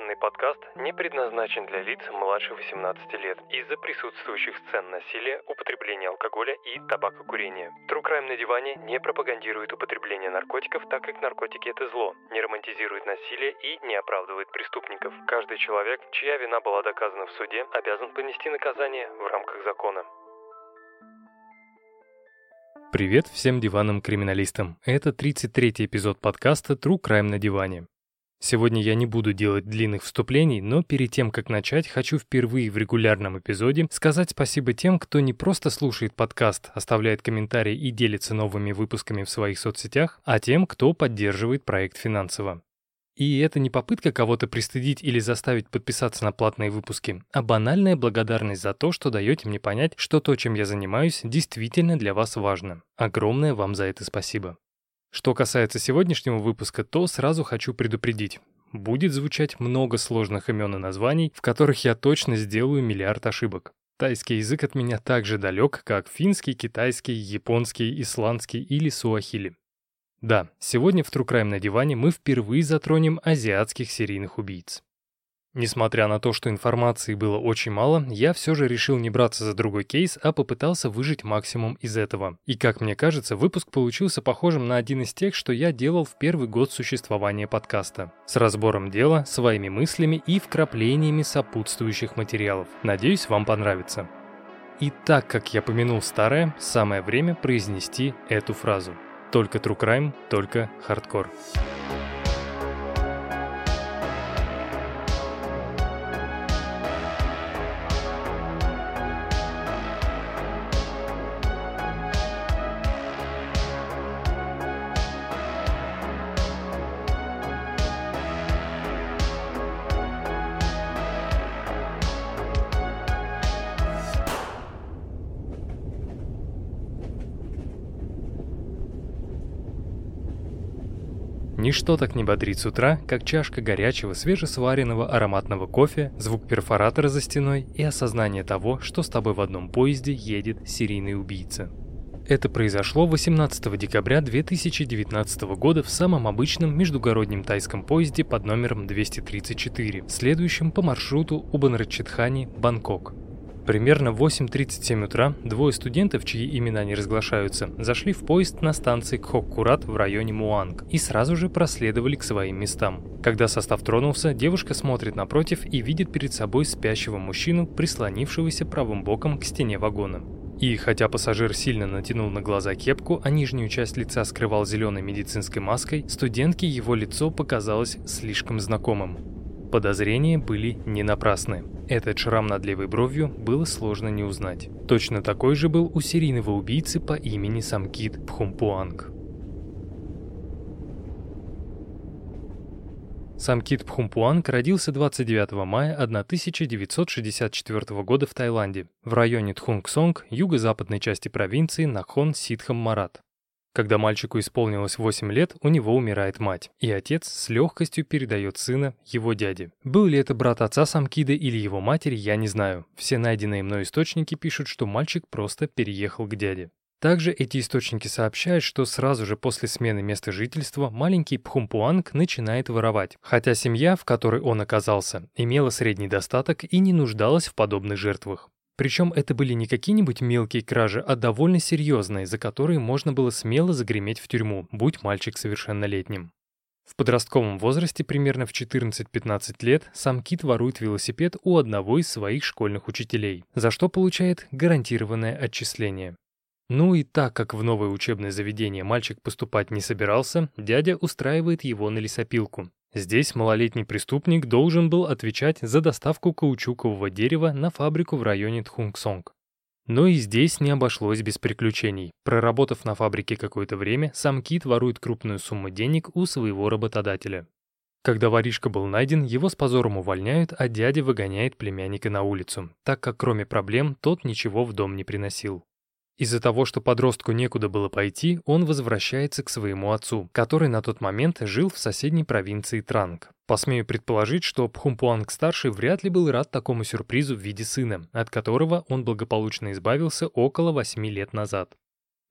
Данный подкаст не предназначен для лиц младше 18 лет из-за присутствующих сцен насилия, употребления алкоголя и табакокурения. True Crime на диване не пропагандирует употребление наркотиков, так как наркотики это зло, не романтизирует насилие и не оправдывает преступников. Каждый человек, чья вина была доказана в суде, обязан понести наказание в рамках закона. Привет всем диванным криминалистам. Это 33-й эпизод подкаста True Crime на диване. Сегодня я не буду делать длинных вступлений, но перед тем, как начать, хочу впервые в регулярном эпизоде сказать спасибо тем, кто не просто слушает подкаст, оставляет комментарии и делится новыми выпусками в своих соцсетях, а тем, кто поддерживает проект финансово. И это не попытка кого-то пристыдить или заставить подписаться на платные выпуски, а банальная благодарность за то, что даете мне понять, что то, чем я занимаюсь, действительно для вас важно. Огромное вам за это спасибо. Что касается сегодняшнего выпуска, то сразу хочу предупредить. Будет звучать много сложных имен и названий, в которых я точно сделаю миллиард ошибок. Тайский язык от меня так же далек, как финский, китайский, японский, исландский или суахили. Да, сегодня в True Crime на диване мы впервые затронем азиатских серийных убийц. Несмотря на то, что информации было очень мало, я все же решил не браться за другой кейс, а попытался выжить максимум из этого. И как мне кажется, выпуск получился похожим на один из тех, что я делал в первый год существования подкаста. С разбором дела, своими мыслями и вкраплениями сопутствующих материалов. Надеюсь, вам понравится. И так как я помянул старое, самое время произнести эту фразу. Только true crime, только хардкор. Ничто так не бодрит с утра, как чашка горячего, свежесваренного ароматного кофе, звук перфоратора за стеной и осознание того, что с тобой в одном поезде едет серийный убийца. Это произошло 18 декабря 2019 года в самом обычном междугороднем тайском поезде под номером 234, следующем по маршруту Убанрачитхани-Бангкок. Примерно в 8.37 утра двое студентов, чьи имена не разглашаются, зашли в поезд на станции Кхоккурат в районе Муанг и сразу же проследовали к своим местам. Когда состав тронулся, девушка смотрит напротив и видит перед собой спящего мужчину, прислонившегося правым боком к стене вагона. И хотя пассажир сильно натянул на глаза кепку, а нижнюю часть лица скрывал зеленой медицинской маской, студентке его лицо показалось слишком знакомым. Подозрения были не напрасны. Этот шрам над левой бровью было сложно не узнать. Точно такой же был у серийного убийцы по имени Самкит Пхумпуанг. Самкит Пхумпуанг родился 29 мая 1964 года в Таиланде, в районе Тхунгсонг, юго-западной части провинции Нахон Ситхам Марат. Когда мальчику исполнилось 8 лет, у него умирает мать, и отец с легкостью передает сына его дяде. Был ли это брат отца Самкида или его матери, я не знаю. Все найденные мной источники пишут, что мальчик просто переехал к дяде. Также эти источники сообщают, что сразу же после смены места жительства маленький Пхумпуанг начинает воровать, хотя семья, в которой он оказался, имела средний достаток и не нуждалась в подобных жертвах. Причем это были не какие-нибудь мелкие кражи, а довольно серьезные, за которые можно было смело загреметь в тюрьму, будь мальчик совершеннолетним. В подростковом возрасте, примерно в 14-15 лет, сам Кит ворует велосипед у одного из своих школьных учителей, за что получает гарантированное отчисление. Ну и так как в новое учебное заведение мальчик поступать не собирался, дядя устраивает его на лесопилку, Здесь малолетний преступник должен был отвечать за доставку каучукового дерева на фабрику в районе Тхунгсонг. Но и здесь не обошлось без приключений. Проработав на фабрике какое-то время, сам Кит ворует крупную сумму денег у своего работодателя. Когда воришка был найден, его с позором увольняют, а дядя выгоняет племянника на улицу, так как кроме проблем тот ничего в дом не приносил. Из-за того, что подростку некуда было пойти, он возвращается к своему отцу, который на тот момент жил в соседней провинции Транг. Посмею предположить, что Пхумпуанг-старший вряд ли был рад такому сюрпризу в виде сына, от которого он благополучно избавился около 8 лет назад.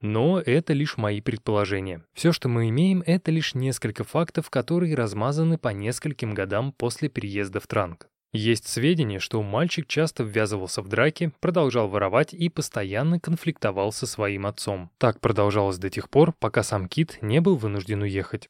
Но это лишь мои предположения. Все, что мы имеем, это лишь несколько фактов, которые размазаны по нескольким годам после переезда в Транк. Есть сведения, что мальчик часто ввязывался в драки, продолжал воровать и постоянно конфликтовал со своим отцом. Так продолжалось до тех пор, пока сам Кит не был вынужден уехать.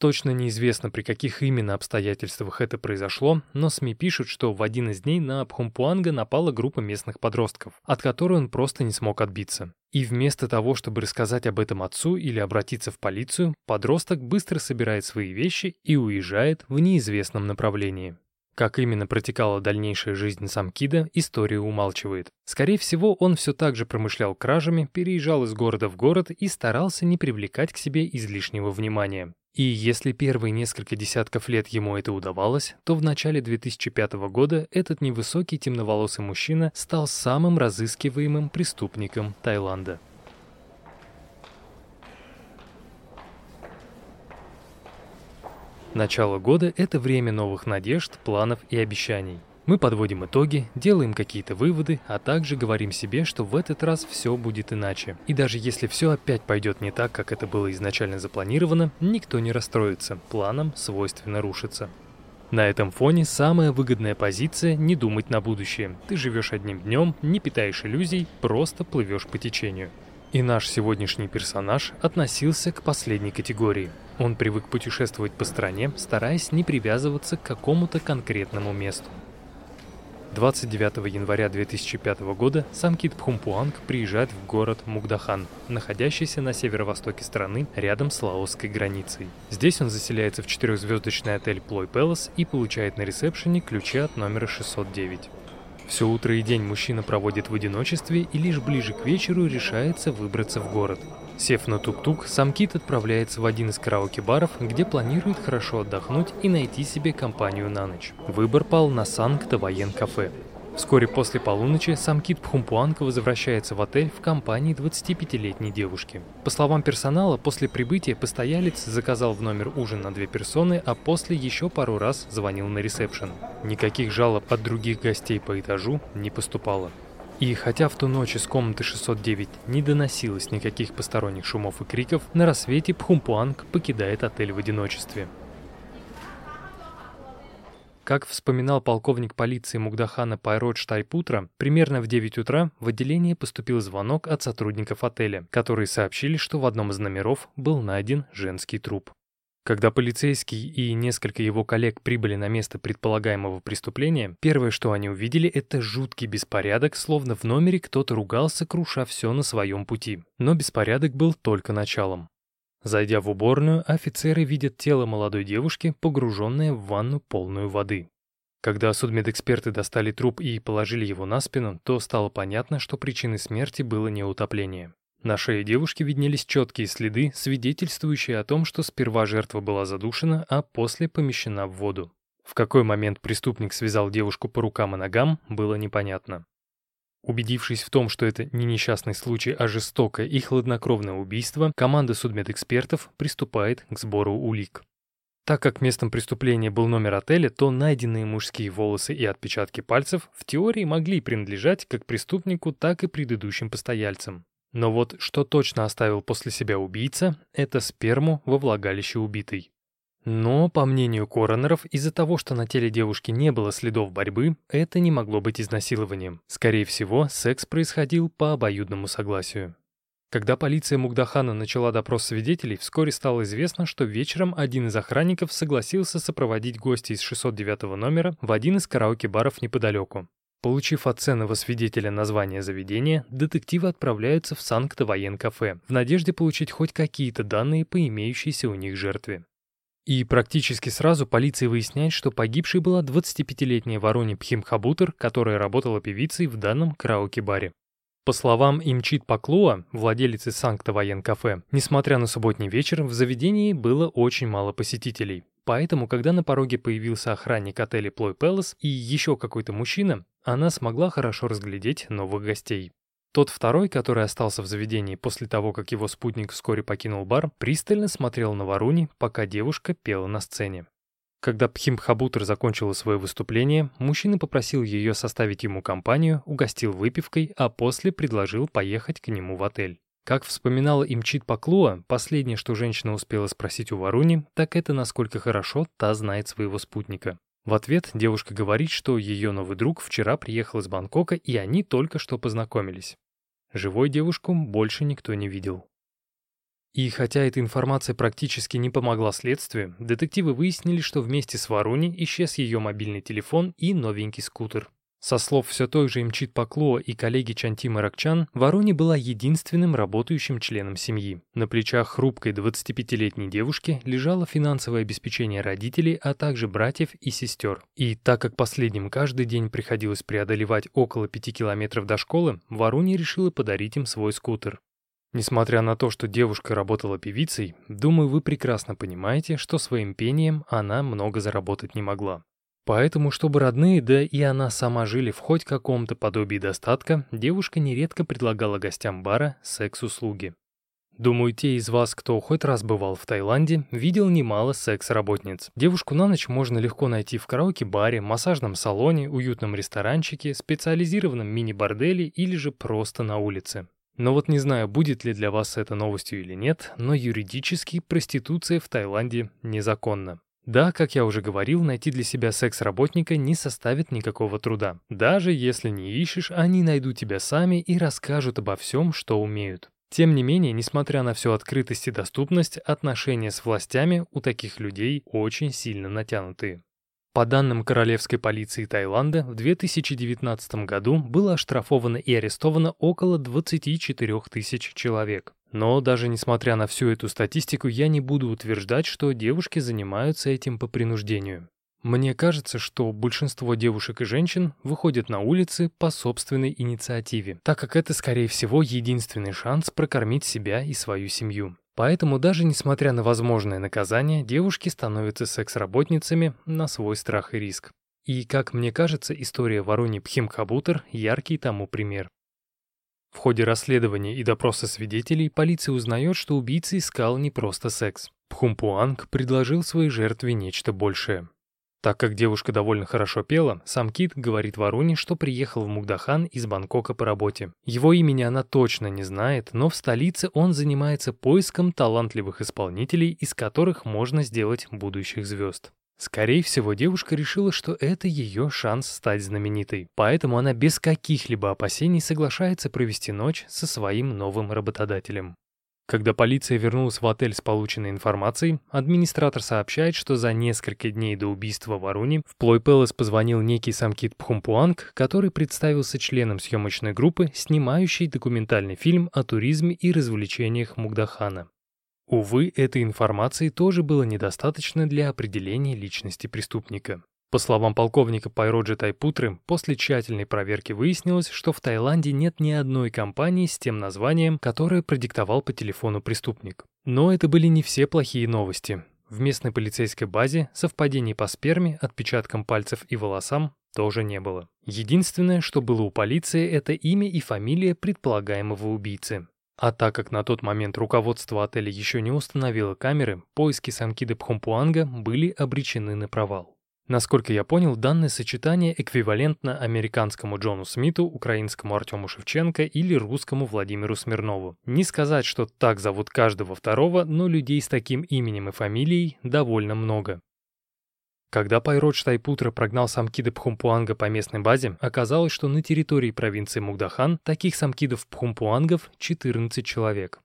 Точно неизвестно, при каких именно обстоятельствах это произошло, но СМИ пишут, что в один из дней на Пхумпуанга напала группа местных подростков, от которой он просто не смог отбиться. И вместо того, чтобы рассказать об этом отцу или обратиться в полицию, подросток быстро собирает свои вещи и уезжает в неизвестном направлении. Как именно протекала дальнейшая жизнь Самкида, история умалчивает. Скорее всего, он все так же промышлял кражами, переезжал из города в город и старался не привлекать к себе излишнего внимания. И если первые несколько десятков лет ему это удавалось, то в начале 2005 года этот невысокий темноволосый мужчина стал самым разыскиваемым преступником Таиланда. Начало года — это время новых надежд, планов и обещаний. Мы подводим итоги, делаем какие-то выводы, а также говорим себе, что в этот раз все будет иначе. И даже если все опять пойдет не так, как это было изначально запланировано, никто не расстроится, планам свойственно рушиться. На этом фоне самая выгодная позиция – не думать на будущее. Ты живешь одним днем, не питаешь иллюзий, просто плывешь по течению. И наш сегодняшний персонаж относился к последней категории. Он привык путешествовать по стране, стараясь не привязываться к какому-то конкретному месту. 29 января 2005 года Самкит Пхумпуанг приезжает в город Мугдахан, находящийся на северо-востоке страны, рядом с лаосской границей. Здесь он заселяется в четырехзвездочный отель Плой Пелос и получает на ресепшене ключи от номера 609. Все утро и день мужчина проводит в одиночестве и лишь ближе к вечеру решается выбраться в город. Сев на тук-тук, сам Кит отправляется в один из караоке-баров, где планирует хорошо отдохнуть и найти себе компанию на ночь. Выбор пал на Санкта Воен Кафе. Вскоре после полуночи сам Кит Пхумпуанг возвращается в отель в компании 25-летней девушки. По словам персонала, после прибытия постоялец заказал в номер ужин на две персоны, а после еще пару раз звонил на ресепшн. Никаких жалоб от других гостей по этажу не поступало. И хотя в ту ночь из комнаты 609 не доносилось никаких посторонних шумов и криков, на рассвете Пхумпуанг покидает отель в одиночестве. Как вспоминал полковник полиции Мугдахана Пайрод Штайпутра, примерно в 9 утра в отделение поступил звонок от сотрудников отеля, которые сообщили, что в одном из номеров был найден женский труп. Когда полицейский и несколько его коллег прибыли на место предполагаемого преступления, первое, что они увидели, это жуткий беспорядок, словно в номере кто-то ругался, круша все на своем пути. Но беспорядок был только началом. Зайдя в уборную, офицеры видят тело молодой девушки, погруженное в ванну полную воды. Когда судмедэксперты достали труп и положили его на спину, то стало понятно, что причиной смерти было не утопление. На шее девушки виднелись четкие следы, свидетельствующие о том, что сперва жертва была задушена, а после помещена в воду. В какой момент преступник связал девушку по рукам и ногам, было непонятно. Убедившись в том, что это не несчастный случай, а жестокое и хладнокровное убийство, команда судмедэкспертов приступает к сбору улик. Так как местом преступления был номер отеля, то найденные мужские волосы и отпечатки пальцев в теории могли принадлежать как преступнику, так и предыдущим постояльцам. Но вот что точно оставил после себя убийца, это сперму во влагалище убитой. Но, по мнению коронеров, из-за того, что на теле девушки не было следов борьбы, это не могло быть изнасилованием. Скорее всего, секс происходил по обоюдному согласию. Когда полиция Мугдахана начала допрос свидетелей, вскоре стало известно, что вечером один из охранников согласился сопроводить гостя из 609 номера в один из караоке-баров неподалеку. Получив от ценного свидетеля название заведения, детективы отправляются в Санкт-Воен-кафе в надежде получить хоть какие-то данные по имеющейся у них жертве. И практически сразу полиция выясняет, что погибшей была 25-летняя Ворони Пхимхабутер, которая работала певицей в данном караоке-баре. По словам Имчит Паклуа, владелицы Санкта-Воен-кафе, несмотря на субботний вечер, в заведении было очень мало посетителей. Поэтому, когда на пороге появился охранник отеля Плой Пелос и еще какой-то мужчина, она смогла хорошо разглядеть новых гостей. Тот второй, который остался в заведении после того, как его спутник вскоре покинул бар, пристально смотрел на Варуни, пока девушка пела на сцене. Когда Пхимхабутр закончила свое выступление, мужчина попросил ее составить ему компанию, угостил выпивкой, а после предложил поехать к нему в отель. Как вспоминала Имчит Паклуа, последнее, что женщина успела спросить у Варуни, так это насколько хорошо та знает своего спутника. В ответ девушка говорит, что ее новый друг вчера приехал из Бангкока, и они только что познакомились. Живой девушку больше никто не видел. И хотя эта информация практически не помогла следствию, детективы выяснили, что вместе с Варуни исчез ее мобильный телефон и новенький скутер. Со слов все той же Имчит Пакло и коллеги Чантима Ракчан, Варуни была единственным работающим членом семьи. На плечах хрупкой 25-летней девушки лежало финансовое обеспечение родителей, а также братьев и сестер. И так как последним каждый день приходилось преодолевать около 5 километров до школы, Варуни решила подарить им свой скутер. Несмотря на то, что девушка работала певицей, думаю, вы прекрасно понимаете, что своим пением она много заработать не могла. Поэтому, чтобы родные, да и она сама жили в хоть каком-то подобии достатка, девушка нередко предлагала гостям бара секс-услуги. Думаю, те из вас, кто хоть раз бывал в Таиланде, видел немало секс-работниц. Девушку на ночь можно легко найти в караоке-баре, массажном салоне, уютном ресторанчике, специализированном мини-борделе или же просто на улице. Но вот не знаю, будет ли для вас это новостью или нет, но юридически проституция в Таиланде незаконна. Да, как я уже говорил, найти для себя секс-работника не составит никакого труда. Даже если не ищешь, они найдут тебя сами и расскажут обо всем, что умеют. Тем не менее, несмотря на всю открытость и доступность, отношения с властями у таких людей очень сильно натянутые. По данным королевской полиции Таиланда, в 2019 году было оштрафовано и арестовано около 24 тысяч человек. Но даже несмотря на всю эту статистику, я не буду утверждать, что девушки занимаются этим по принуждению. Мне кажется, что большинство девушек и женщин выходят на улицы по собственной инициативе, так как это, скорее всего, единственный шанс прокормить себя и свою семью. Поэтому даже несмотря на возможное наказание, девушки становятся секс-работницами на свой страх и риск. И, как мне кажется, история Ворони Пхимхабутер – яркий тому пример. В ходе расследования и допроса свидетелей полиция узнает, что убийца искал не просто секс. Пхумпуанг предложил своей жертве нечто большее. Так как девушка довольно хорошо пела, сам Кит говорит Варуне, что приехал в Мугдахан из Бангкока по работе. Его имени она точно не знает, но в столице он занимается поиском талантливых исполнителей, из которых можно сделать будущих звезд. Скорее всего, девушка решила, что это ее шанс стать знаменитой, поэтому она без каких-либо опасений соглашается провести ночь со своим новым работодателем. Когда полиция вернулась в отель с полученной информацией, администратор сообщает, что за несколько дней до убийства Варуни в Плой Пэлас позвонил некий Самкит Пхумпуанг, который представился членом съемочной группы, снимающей документальный фильм о туризме и развлечениях Мугдахана. Увы, этой информации тоже было недостаточно для определения личности преступника. По словам полковника Пайроджи Тайпутры, после тщательной проверки выяснилось, что в Таиланде нет ни одной компании с тем названием, которое продиктовал по телефону преступник. Но это были не все плохие новости. В местной полицейской базе совпадений по сперме, отпечаткам пальцев и волосам тоже не было. Единственное, что было у полиции, это имя и фамилия предполагаемого убийцы. А так как на тот момент руководство отеля еще не установило камеры, поиски Санкиды Пхомпуанга были обречены на провал. Насколько я понял, данное сочетание эквивалентно американскому Джону Смиту, украинскому Артему Шевченко или русскому Владимиру Смирнову. Не сказать, что так зовут каждого второго, но людей с таким именем и фамилией довольно много. Когда Пайродж Тайпутра прогнал самкиды Пхумпуанга по местной базе, оказалось, что на территории провинции Мугдахан таких самкидов Пхумпуангов 14 человек.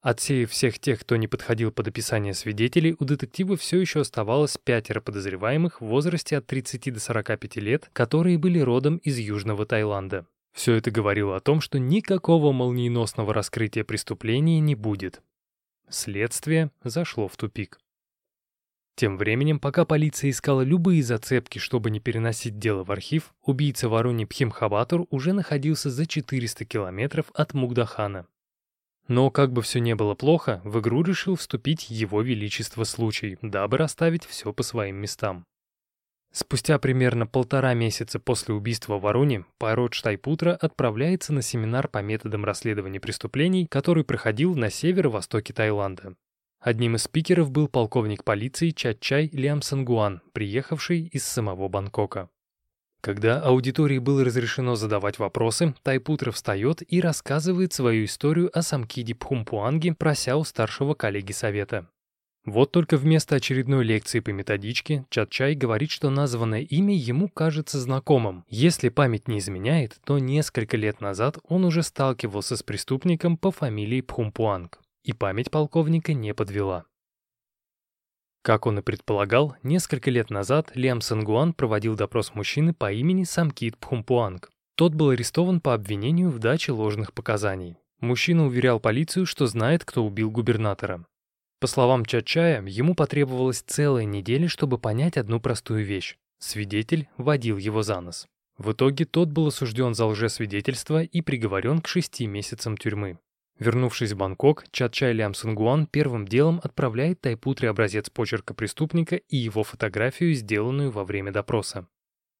Отсеяв всех тех, кто не подходил под описание свидетелей, у детектива все еще оставалось пятеро подозреваемых в возрасте от 30 до 45 лет, которые были родом из Южного Таиланда. Все это говорило о том, что никакого молниеносного раскрытия преступления не будет. Следствие зашло в тупик. Тем временем, пока полиция искала любые зацепки, чтобы не переносить дело в архив, убийца Варуни Пхимхабатур уже находился за 400 километров от Мугдахана. Но как бы все не было плохо, в игру решил вступить его величество случай, дабы расставить все по своим местам. Спустя примерно полтора месяца после убийства Варуни, Пайрот Штайпутра отправляется на семинар по методам расследования преступлений, который проходил на северо-востоке Таиланда. Одним из спикеров был полковник полиции Чатчай Лиам Сангуан, приехавший из самого Бангкока. Когда аудитории было разрешено задавать вопросы, Тайпутра встает и рассказывает свою историю о Самкиде Пхумпуанге, прося у старшего коллеги совета. Вот только вместо очередной лекции по методичке Чатчай говорит, что названное имя ему кажется знакомым. Если память не изменяет, то несколько лет назад он уже сталкивался с преступником по фамилии Пхумпуанг, и память полковника не подвела. Как он и предполагал, несколько лет назад Лиам Сангуан проводил допрос мужчины по имени Самкит Пхумпуанг. Тот был арестован по обвинению в даче ложных показаний. Мужчина уверял полицию, что знает, кто убил губернатора. По словам Чачая, ему потребовалась целая неделя, чтобы понять одну простую вещь. Свидетель водил его за нос. В итоге тот был осужден за лжесвидетельство и приговорен к шести месяцам тюрьмы. Вернувшись в Бангкок, Чатчай Лям Сунгуан первым делом отправляет Тайпутре образец почерка преступника и его фотографию, сделанную во время допроса.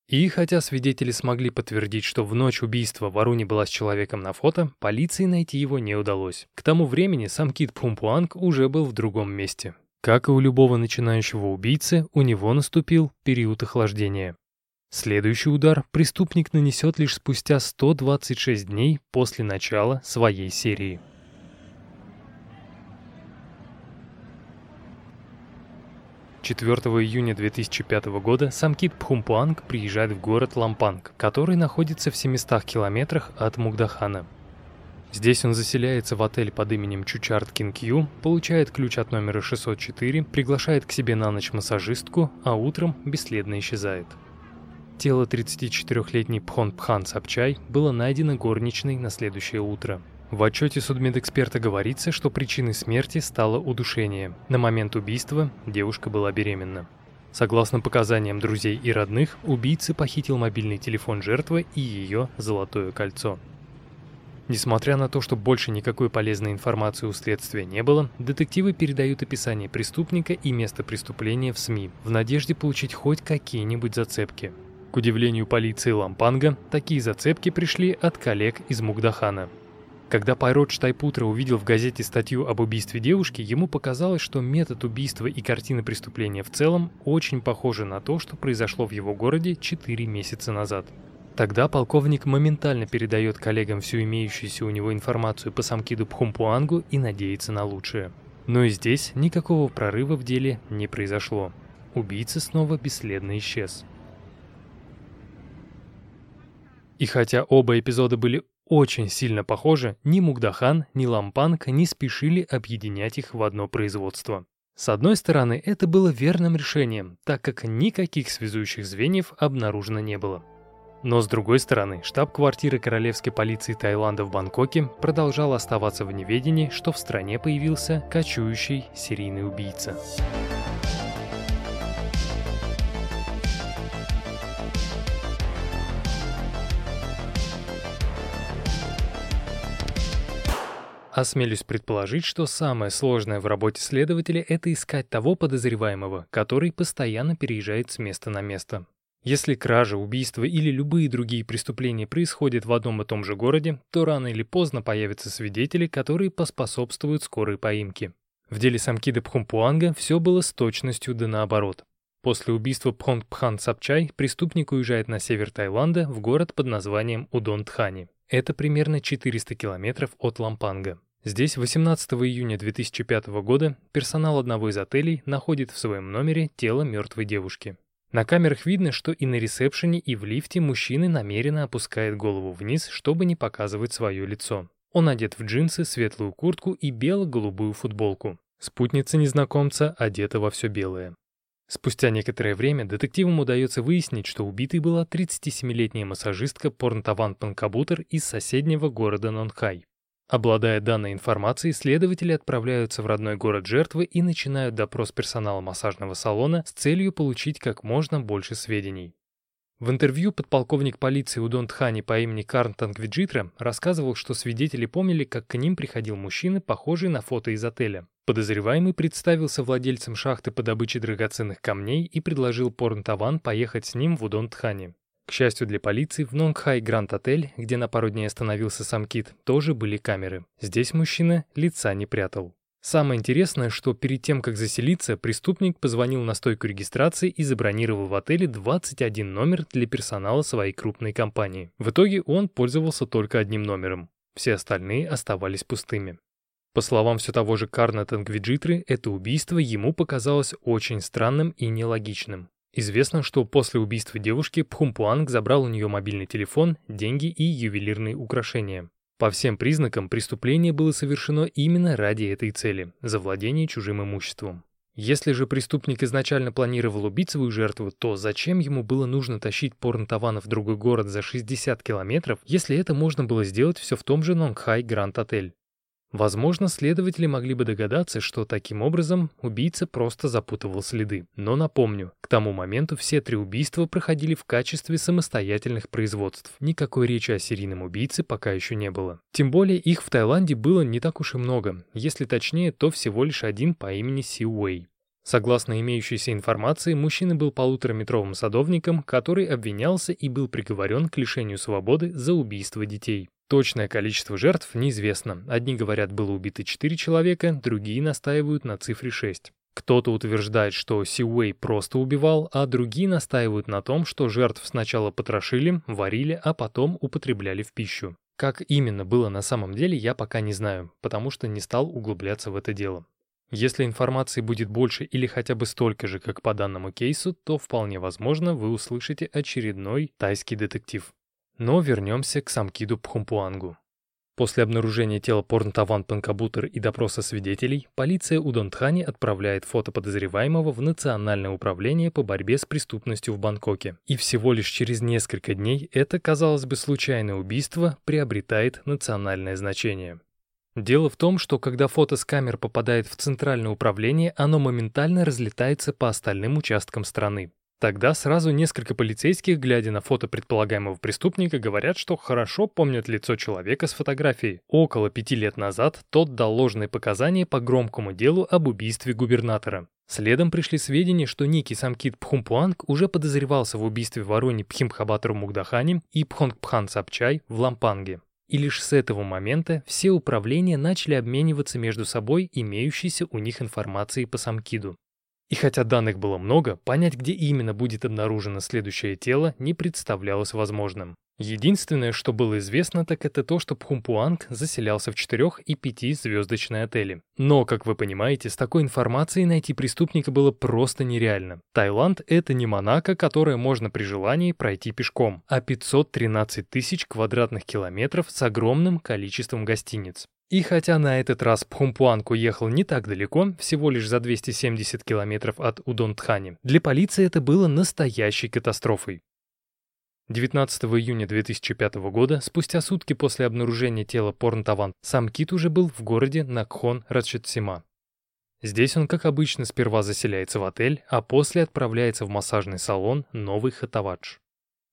И хотя свидетели смогли подтвердить, что в ночь убийства Варуни была с человеком на фото, полиции найти его не удалось. К тому времени сам Кит Пумпуанг уже был в другом месте. Как и у любого начинающего убийцы, у него наступил период охлаждения. Следующий удар преступник нанесет лишь спустя 126 дней после начала своей серии. 4 июня 2005 года Самкит Пхумпуанг приезжает в город Лампанг, который находится в 700 километрах от Мугдахана. Здесь он заселяется в отель под именем Чучарт Кинкью, получает ключ от номера 604, приглашает к себе на ночь массажистку, а утром бесследно исчезает. Тело 34-летней Пхон Пхан Сапчай было найдено горничной на следующее утро – в отчете судмедэксперта говорится, что причиной смерти стало удушение. На момент убийства девушка была беременна. Согласно показаниям друзей и родных, убийца похитил мобильный телефон жертвы и ее золотое кольцо. Несмотря на то, что больше никакой полезной информации у следствия не было, детективы передают описание преступника и место преступления в СМИ, в надежде получить хоть какие-нибудь зацепки. К удивлению полиции Лампанга, такие зацепки пришли от коллег из Мугдахана – когда Пайрот Штайпутра увидел в газете статью об убийстве девушки, ему показалось, что метод убийства и картина преступления в целом очень похожи на то, что произошло в его городе 4 месяца назад. Тогда полковник моментально передает коллегам всю имеющуюся у него информацию по Самкиду Пхумпуангу и надеется на лучшее. Но и здесь никакого прорыва в деле не произошло. Убийца снова бесследно исчез. И хотя оба эпизода были очень сильно похожи, ни Мугдахан, ни Лампанг не спешили объединять их в одно производство. С одной стороны, это было верным решением, так как никаких связующих звеньев обнаружено не было. Но с другой стороны, штаб-квартира королевской полиции Таиланда в Бангкоке продолжал оставаться в неведении, что в стране появился кочующий серийный убийца. Осмелюсь предположить, что самое сложное в работе следователя — это искать того подозреваемого, который постоянно переезжает с места на место. Если кража, убийство или любые другие преступления происходят в одном и том же городе, то рано или поздно появятся свидетели, которые поспособствуют скорой поимке. В деле Самкида Пхумпуанга все было с точностью да наоборот. После убийства Пхонг Пхан Сапчай преступник уезжает на север Таиланда в город под названием Удон-Тхани. Это примерно 400 километров от Лампанга. Здесь 18 июня 2005 года персонал одного из отелей находит в своем номере тело мертвой девушки. На камерах видно, что и на ресепшене, и в лифте мужчина намеренно опускает голову вниз, чтобы не показывать свое лицо. Он одет в джинсы, светлую куртку и бело-голубую футболку. Спутница незнакомца одета во все белое. Спустя некоторое время детективам удается выяснить, что убитой была 37-летняя массажистка Порнтаван Панкабутер из соседнего города Нонхай. Обладая данной информацией, следователи отправляются в родной город жертвы и начинают допрос персонала массажного салона с целью получить как можно больше сведений. В интервью подполковник полиции Удон Тхани по имени Карн Тангвиджитра рассказывал, что свидетели помнили, как к ним приходил мужчина, похожий на фото из отеля. Подозреваемый представился владельцем шахты по добыче драгоценных камней и предложил Порнтаван поехать с ним в Удон-Тхани. К счастью для полиции, в Нонгхай Гранд Отель, где на пару дней остановился Сомкид, тоже были камеры. Здесь мужчина лица не прятал. Самое интересное, что перед тем, как заселиться, преступник позвонил на стойку регистрации и забронировал в отеле 21 номер для персонала своей крупной компании. В итоге он пользовался только одним номером. Все остальные оставались пустыми. По словам все того же Карна Тангвиджитры, это убийство ему показалось очень странным и нелогичным. Известно, что после убийства девушки Пхумпуанг забрал у нее мобильный телефон, деньги и ювелирные украшения. По всем признакам преступление было совершено именно ради этой цели – завладения чужим имуществом. Если же преступник изначально планировал убить свою жертву, то зачем ему было нужно тащить порнтована в другой город за 60 километров, если это можно было сделать все в том же Нонгхай Гранд Отель? Возможно, следователи могли бы догадаться, что таким образом убийца просто запутывал следы. Но напомню, к тому моменту все три убийства проходили в качестве самостоятельных производств. Никакой речи о серийном убийце пока еще не было. Тем более их в Таиланде было не так уж и много. Если точнее, то всего лишь один по имени Си Уэй. Согласно имеющейся информации, мужчина был полутораметровым садовником, который обвинялся и был приговорен к лишению свободы за убийство детей. Точное количество жертв неизвестно. Одни говорят, было убито 4 человека, другие настаивают на цифре 6. Кто-то утверждает, что Сиуэй просто убивал, а другие настаивают на том, что жертв сначала потрошили, варили, а потом употребляли в пищу. Как именно было на самом деле, я пока не знаю, потому что не стал углубляться в это дело. Если информации будет больше или хотя бы столько же, как по данному кейсу, то вполне возможно вы услышите очередной тайский детектив. Но вернемся к Самкиду Пхумпуангу. После обнаружения тела Порнтаван Панкабутер и допроса свидетелей, полиция Удонтхани отправляет фото подозреваемого в Национальное управление по борьбе с преступностью в Бангкоке. И всего лишь через несколько дней это, казалось бы, случайное убийство приобретает национальное значение. Дело в том, что когда фото с камер попадает в Центральное управление, оно моментально разлетается по остальным участкам страны. Тогда сразу несколько полицейских, глядя на фото предполагаемого преступника, говорят, что хорошо помнят лицо человека с фотографией. Около пяти лет назад тот дал ложные показания по громкому делу об убийстве губернатора. Следом пришли сведения, что некий Самкит Пхумпуанг уже подозревался в убийстве Ворони Пхимхабатру Мугдахани и Пхонгпхан Сапчай в Лампанге. И лишь с этого момента все управления начали обмениваться между собой имеющейся у них информацией по Самкиду. И хотя данных было много, понять, где именно будет обнаружено следующее тело, не представлялось возможным. Единственное, что было известно, так это то, что Пхумпуанг заселялся в 4 и 5 звездочные отели. Но, как вы понимаете, с такой информацией найти преступника было просто нереально. Таиланд — это не Монако, которое можно при желании пройти пешком, а 513 тысяч квадратных километров с огромным количеством гостиниц. И хотя на этот раз Пхумпуанг уехал не так далеко, всего лишь за 270 километров от Удонтхани, для полиции это было настоящей катастрофой. 19 июня 2005 года, спустя сутки после обнаружения тела Порнтаван, сам Кит уже был в городе Накхон Рачетсима. Здесь он, как обычно, сперва заселяется в отель, а после отправляется в массажный салон «Новый Хатавадж».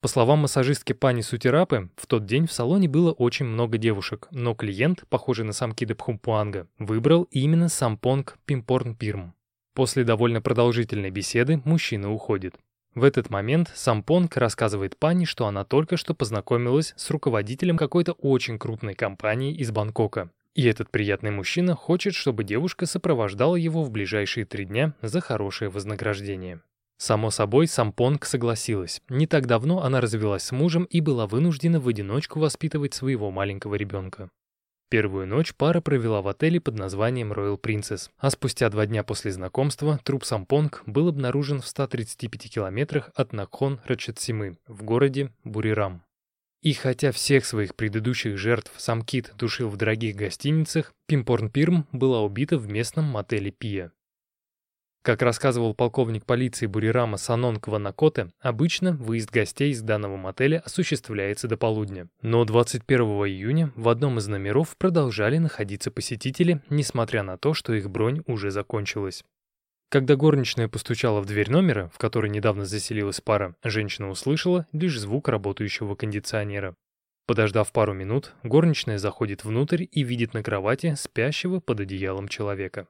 По словам массажистки Пани Сутирапы, в тот день в салоне было очень много девушек, но клиент, похожий на самкида Пхумпуанга, выбрал именно сампонг Пимпорн Пирм. После довольно продолжительной беседы мужчина уходит. В этот момент Сампонг рассказывает Пани, что она только что познакомилась с руководителем какой-то очень крупной компании из Бангкока. И этот приятный мужчина хочет, чтобы девушка сопровождала его в ближайшие три дня за хорошее вознаграждение. Само собой, Сампонг согласилась. Не так давно она развелась с мужем и была вынуждена в одиночку воспитывать своего маленького ребенка. Первую ночь пара провела в отеле под названием Royal Princess, а спустя два дня после знакомства труп Сампонг был обнаружен в 135 километрах от Накхон Рачатсимы в городе Бурирам. И хотя всех своих предыдущих жертв Самкит душил в дорогих гостиницах, Пимпорн Пирм была убита в местном мотеле Пия. Как рассказывал полковник полиции Бурирама Санон Кванакоте, обычно выезд гостей из данного мотеля осуществляется до полудня. Но 21 июня в одном из номеров продолжали находиться посетители, несмотря на то, что их бронь уже закончилась. Когда горничная постучала в дверь номера, в который недавно заселилась пара, женщина услышала лишь звук работающего кондиционера. Подождав пару минут, горничная заходит внутрь и видит на кровати спящего под одеялом человека.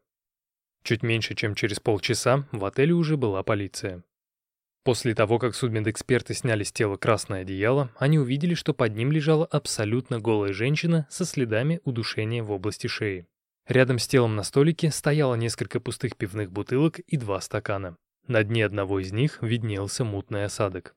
Чуть меньше, чем через полчаса, в отеле уже была полиция. После того, как судмедэксперты сняли с тела красное одеяло, они увидели, что под ним лежала абсолютно голая женщина со следами удушения в области шеи. Рядом с телом на столике стояло несколько пустых пивных бутылок и два стакана. На дне одного из них виднелся мутный осадок.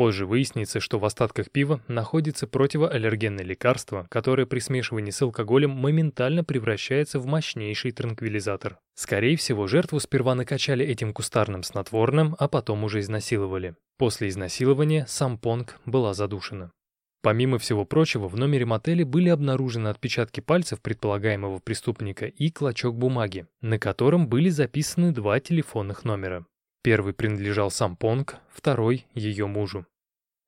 Позже выяснится, что в остатках пива находится противоаллергенное лекарство, которое при смешивании с алкоголем моментально превращается в мощнейший транквилизатор. Скорее всего, жертву сперва накачали этим кустарным снотворным, а потом уже изнасиловали. После изнасилования сам Понг была задушена. Помимо всего прочего, в номере мотеля были обнаружены отпечатки пальцев предполагаемого преступника и клочок бумаги, на котором были записаны два телефонных номера. Первый принадлежал сам Понг, второй — ее мужу.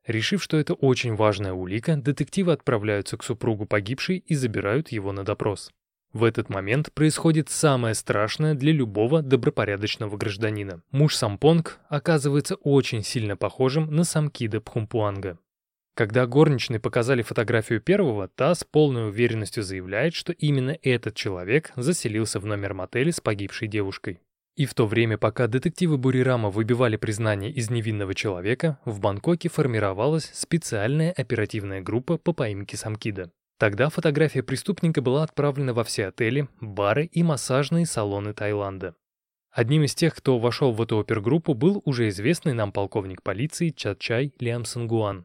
Решив, что это очень важная улика, детективы отправляются к супругу погибшей и забирают его на допрос. В этот момент происходит самое страшное для любого добропорядочного гражданина. Муж Сампонг оказывается очень сильно похожим на Самкида Пхумпуанга. Когда горничные показали фотографию первого, та с полной уверенностью заявляет, что именно этот человек заселился в номер мотеля с погибшей девушкой. И в то время, пока детективы Бурирама выбивали признание из невинного человека, в Бангкоке формировалась специальная оперативная группа по поимке Самкида. Тогда фотография преступника была отправлена во все отели, бары и массажные салоны Таиланда. Одним из тех, кто вошел в эту опергруппу, был уже известный нам полковник полиции Чатчай Лиам Сангуан.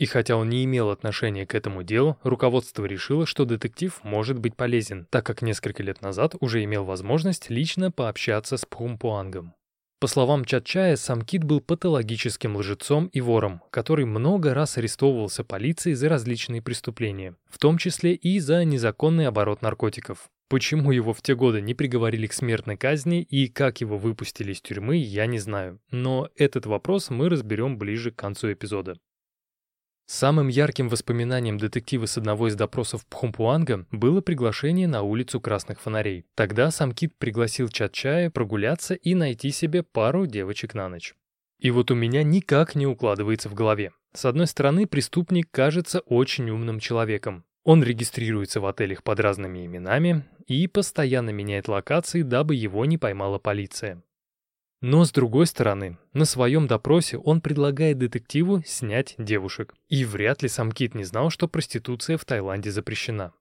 И хотя он не имел отношения к этому делу, руководство решило, что детектив может быть полезен, так как несколько лет назад уже имел возможность лично пообщаться с Пхумпуангом. По словам Чатчая, сам Кит был патологическим лжецом и вором, который много раз арестовывался полицией за различные преступления, в том числе и за незаконный оборот наркотиков. Почему его в те годы не приговорили к смертной казни и как его выпустили из тюрьмы, я не знаю. Но этот вопрос мы разберем ближе к концу эпизода. Самым ярким воспоминанием детектива с одного из допросов Пхумпуанга было приглашение на улицу Красных Фонарей. Тогда сам Кит пригласил Чат-Чая прогуляться и найти себе пару девочек на ночь. И вот у меня никак не укладывается в голове. С одной стороны, преступник кажется очень умным человеком. Он регистрируется в отелях под разными именами и постоянно меняет локации, дабы его не поймала полиция. Но, с другой стороны, на своем допросе он предлагает детективу снять девушек. И вряд ли сам Кит не знал, что проституция в Таиланде запрещена.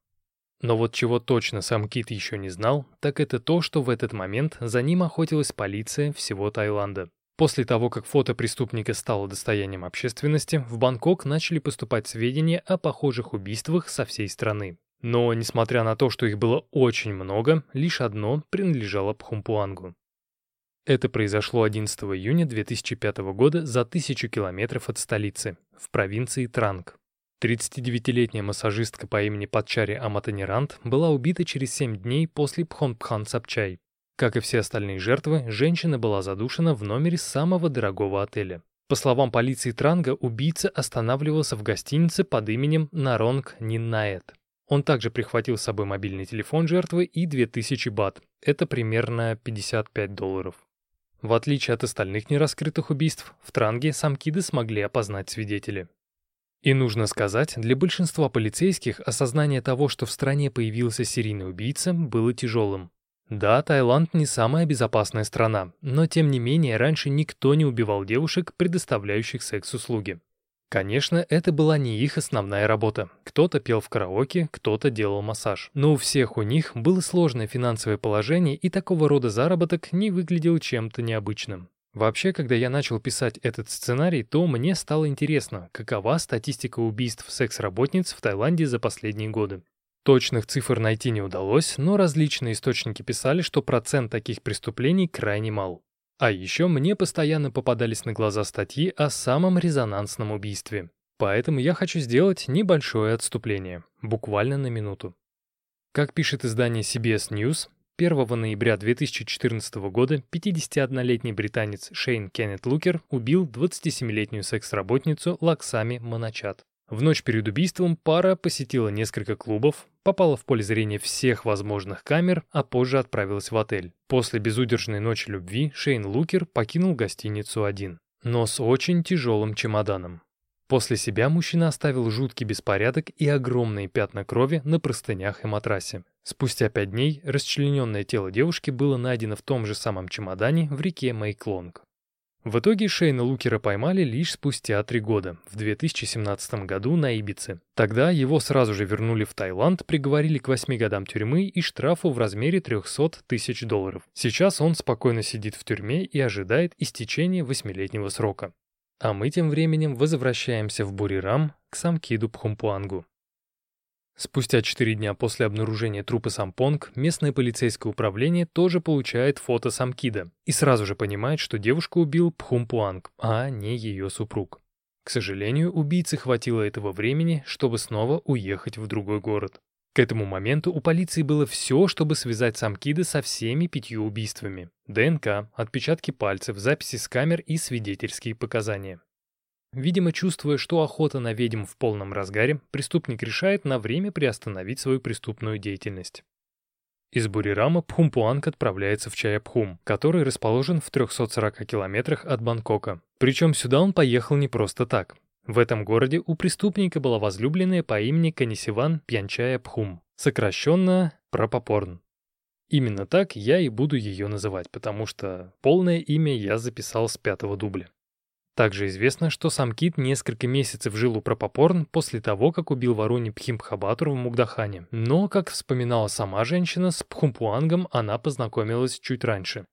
Но вот чего точно сам Кит еще не знал, так это то, что в этот момент за ним охотилась полиция всего Таиланда. После того, как фото преступника стало достоянием общественности, в Бангкок начали поступать сведения о похожих убийствах со всей страны. Но, несмотря на то, что их было очень много, лишь одно принадлежало Пхумпуангу. Это произошло 11 июня 2005 года за тысячу километров от столицы, в провинции Транг. 39-летняя массажистка по имени Патчари Аматанирант была убита через 7 дней после Пхонпхан Сапчай. Как и все остальные жертвы, женщина была задушена в номере самого дорогого отеля. По словам полиции Транга, убийца останавливался в гостинице под именем Наронг Ниннаэт. Он также прихватил с собой мобильный телефон жертвы и 2000 бат. Это примерно 55 долларов. В отличие от остальных нераскрытых убийств, в Транге самкиды смогли опознать свидетели. И нужно сказать, для большинства полицейских осознание того, что в стране появился серийный убийца, было тяжелым. Да, Таиланд не самая безопасная страна, но тем не менее раньше никто не убивал девушек, предоставляющих секс-услуги. Конечно, это была не их основная работа. Кто-то пел в караоке, кто-то делал массаж. Но у всех у них было сложное финансовое положение, и такого рода заработок не выглядел чем-то необычным. Вообще, когда я начал писать этот сценарий, то мне стало интересно, какова статистика убийств секс-работниц в Таиланде за последние годы. Точных цифр найти не удалось, но различные источники писали, что процент таких преступлений крайне мал. А еще мне постоянно попадались на глаза статьи о самом резонансном убийстве. Поэтому я хочу сделать небольшое отступление, буквально на минуту. Как пишет издание CBS News, 1 ноября 2014 года 51-летний британец Шейн Кеннет Лукер убил 27-летнюю секс-работницу Лаксами Маначат. В ночь перед убийством пара посетила несколько клубов, попала в поле зрения всех возможных камер, а позже отправилась в отель. После безудержной ночи любви Шейн Лукер покинул гостиницу один, но с очень тяжелым чемоданом. После себя мужчина оставил жуткий беспорядок и огромные пятна крови на простынях и матрасе. Спустя пять дней расчлененное тело девушки было найдено в том же самом чемодане в реке Мэйклонг. В итоге Шейна Лукера поймали лишь спустя три года, в 2017 году на Ибице. Тогда его сразу же вернули в Таиланд, приговорили к восьми годам тюрьмы и штрафу в размере 300 тысяч долларов. Сейчас он спокойно сидит в тюрьме и ожидает истечения восьмилетнего срока. А мы тем временем возвращаемся в Бурирам к Самкиду Пхумпуангу. Спустя 4 дня после обнаружения трупа Сампонг, местное полицейское управление тоже получает фото Самкида и сразу же понимает, что девушку убил Пхумпуанг, а не ее супруг. К сожалению, убийце хватило этого времени, чтобы снова уехать в другой город. К этому моменту у полиции было все, чтобы связать Самкида со всеми пятью убийствами. ДНК, отпечатки пальцев, записи с камер и свидетельские показания. Видимо, чувствуя, что охота на ведьм в полном разгаре, преступник решает на время приостановить свою преступную деятельность. Из Бурирама Пхумпуанг отправляется в Чаяпхум, который расположен в 340 километрах от Бангкока. Причем сюда он поехал не просто так. В этом городе у преступника была возлюбленная по имени Канисиван Пьянчая Пхум, сокращенно Пропопорн. Именно так я и буду ее называть, потому что полное имя я записал с пятого дубля. Также известно, что сам Кит несколько месяцев жил у Пропопорн после того, как убил Варуни Пхимпхабатур в Мугдахане. Но, как вспоминала сама женщина, с Пхумпуангом она познакомилась чуть раньше.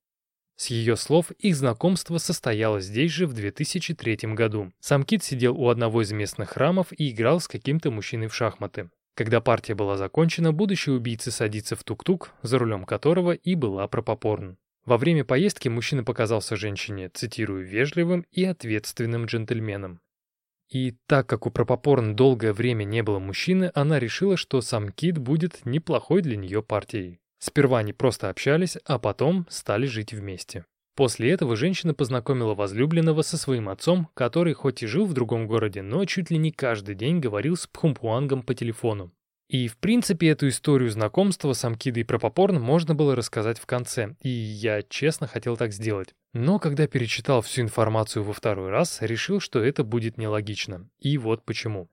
С ее слов, их знакомство состоялось здесь же в 2003 году. Сам Кит сидел у одного из местных храмов и играл с каким-то мужчиной в шахматы. Когда партия была закончена, будущий убийца садится в тук-тук, за рулем которого и была Пропопорн. Во время поездки мужчина показался женщине, цитирую, вежливым и ответственным джентльменом. И так как у Пропопорн долгое время не было мужчины, она решила, что сам Кит будет неплохой для нее партией. Сперва они просто общались, а потом стали жить вместе. После этого женщина познакомила возлюбленного со своим отцом, который хоть и жил в другом городе, но чуть ли не каждый день говорил с Пхумпуангом по телефону. И, в принципе, эту историю знакомства с Амкидой Пропопорн можно было рассказать в конце, и я честно хотел так сделать. Но когда перечитал всю информацию во второй раз, решил, что это будет нелогично. И вот почему.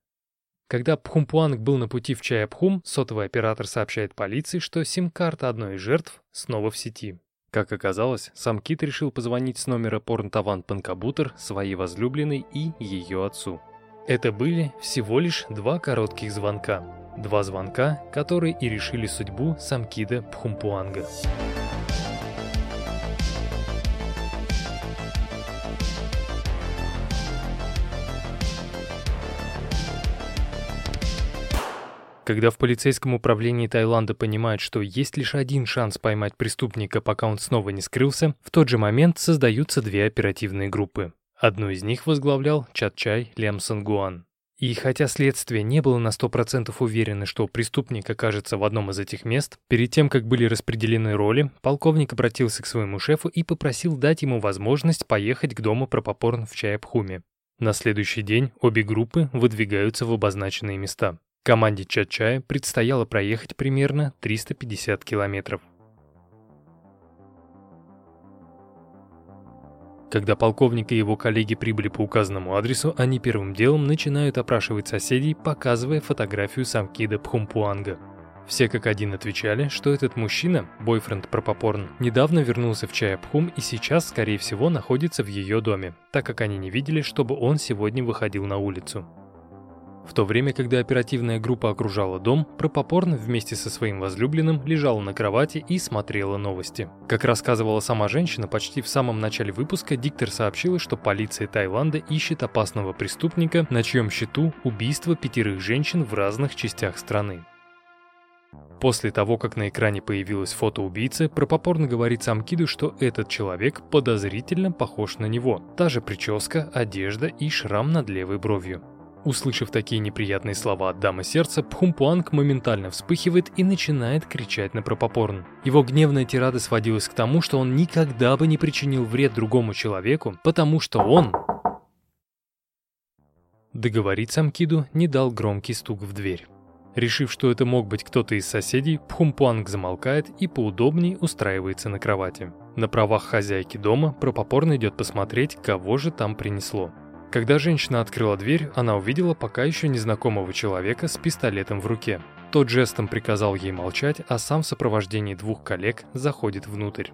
Когда Пхумпуанг был на пути в Чаяпхум, сотовый оператор сообщает полиции, что сим-карта одной из жертв снова в сети. Как оказалось, сам Кит решил позвонить с номера Порнтаван Панкабутер своей возлюбленной и ее отцу. Это были всего лишь два коротких звонка. Два звонка, которые и решили судьбу Самкида Пхумпуанга. Когда в полицейском управлении Таиланда понимают, что есть лишь один шанс поймать преступника, пока он снова не скрылся, в тот же момент создаются две оперативные группы. Одну из них возглавлял Чатчай Лемсон Гуан. И хотя следствие не было на 100% уверено, что преступник окажется в одном из этих мест, перед тем, как были распределены роли, полковник обратился к своему шефу и попросил дать ему возможность поехать к дому Пропопорн в Чаяпхуме. На следующий день обе группы выдвигаются в обозначенные места. Команде Чачая предстояло проехать примерно 350 километров. Когда полковник и его коллеги прибыли по указанному адресу, они первым делом начинают опрашивать соседей, показывая фотографию Самкида Пхумпуанга. Все как один отвечали, что этот мужчина, бойфренд Пропопорн, недавно вернулся в Чаяпхум и сейчас, скорее всего, находится в ее доме, так как они не видели, чтобы он сегодня выходил на улицу. В то время, когда оперативная группа окружала дом, Пропопорн вместе со своим возлюбленным лежала на кровати и смотрела новости. Как рассказывала сама женщина, почти в самом начале выпуска диктор сообщила, что полиция Таиланда ищет опасного преступника, на чьем счету убийство пятерых женщин в разных частях страны. После того, как на экране появилось фото убийцы, Пропопорн говорит Самкиду, что этот человек подозрительно похож на него. Та же прическа, одежда и шрам над левой бровью. Услышав такие неприятные слова от дамы сердца, Пхумпуанг моментально вспыхивает и начинает кричать на Пропопорн. Его гневная тирада сводилась к тому, что он никогда бы не причинил вред другому человеку, потому что он... Договорить Самкиду не дал громкий стук в дверь. Решив, что это мог быть кто-то из соседей, Пхумпуанг замолкает и поудобнее устраивается на кровати. На правах хозяйки дома Пропопорн идет посмотреть, кого же там принесло. Когда женщина открыла дверь, она увидела пока еще незнакомого человека с пистолетом в руке. Тот жестом приказал ей молчать, а сам в сопровождении двух коллег заходит внутрь.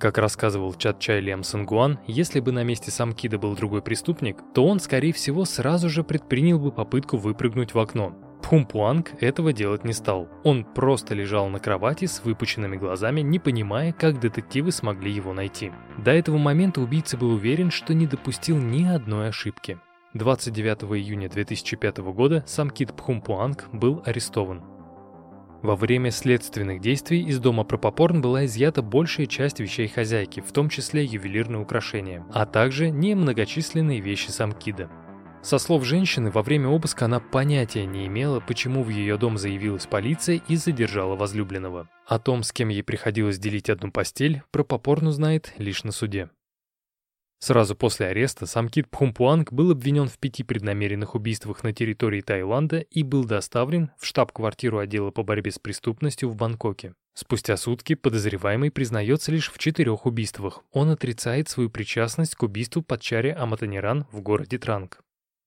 Как рассказывал Чат Чай Лиам Сангуан, если бы на месте Самкида был другой преступник, то он, скорее всего, сразу же предпринял бы попытку выпрыгнуть в окно. Пхумпуанг этого делать не стал. Он просто лежал на кровати с выпученными глазами, не понимая, как детективы смогли его найти. До этого момента убийца был уверен, что не допустил ни одной ошибки. 29 июня 2005 года сам Кит Пхумпуанг был арестован. Во время следственных действий из дома Пропопорн была изъята большая часть вещей хозяйки, в том числе ювелирные украшения, а также немногочисленные вещи Самкида. Со слов женщины, во время обыска она понятия не имела, почему в ее дом заявилась полиция и задержала возлюбленного. О том, с кем ей приходилось делить одну постель, Пропопорн узнает лишь на суде. Сразу после ареста сам Кит Пхумпуанг был обвинен в пяти преднамеренных убийствах на территории Таиланда и был доставлен в штаб-квартиру отдела по борьбе с преступностью в Бангкоке. Спустя сутки подозреваемый признается лишь в четырех убийствах. Он отрицает свою причастность к убийству Патчари Аматаниран в городе Транг.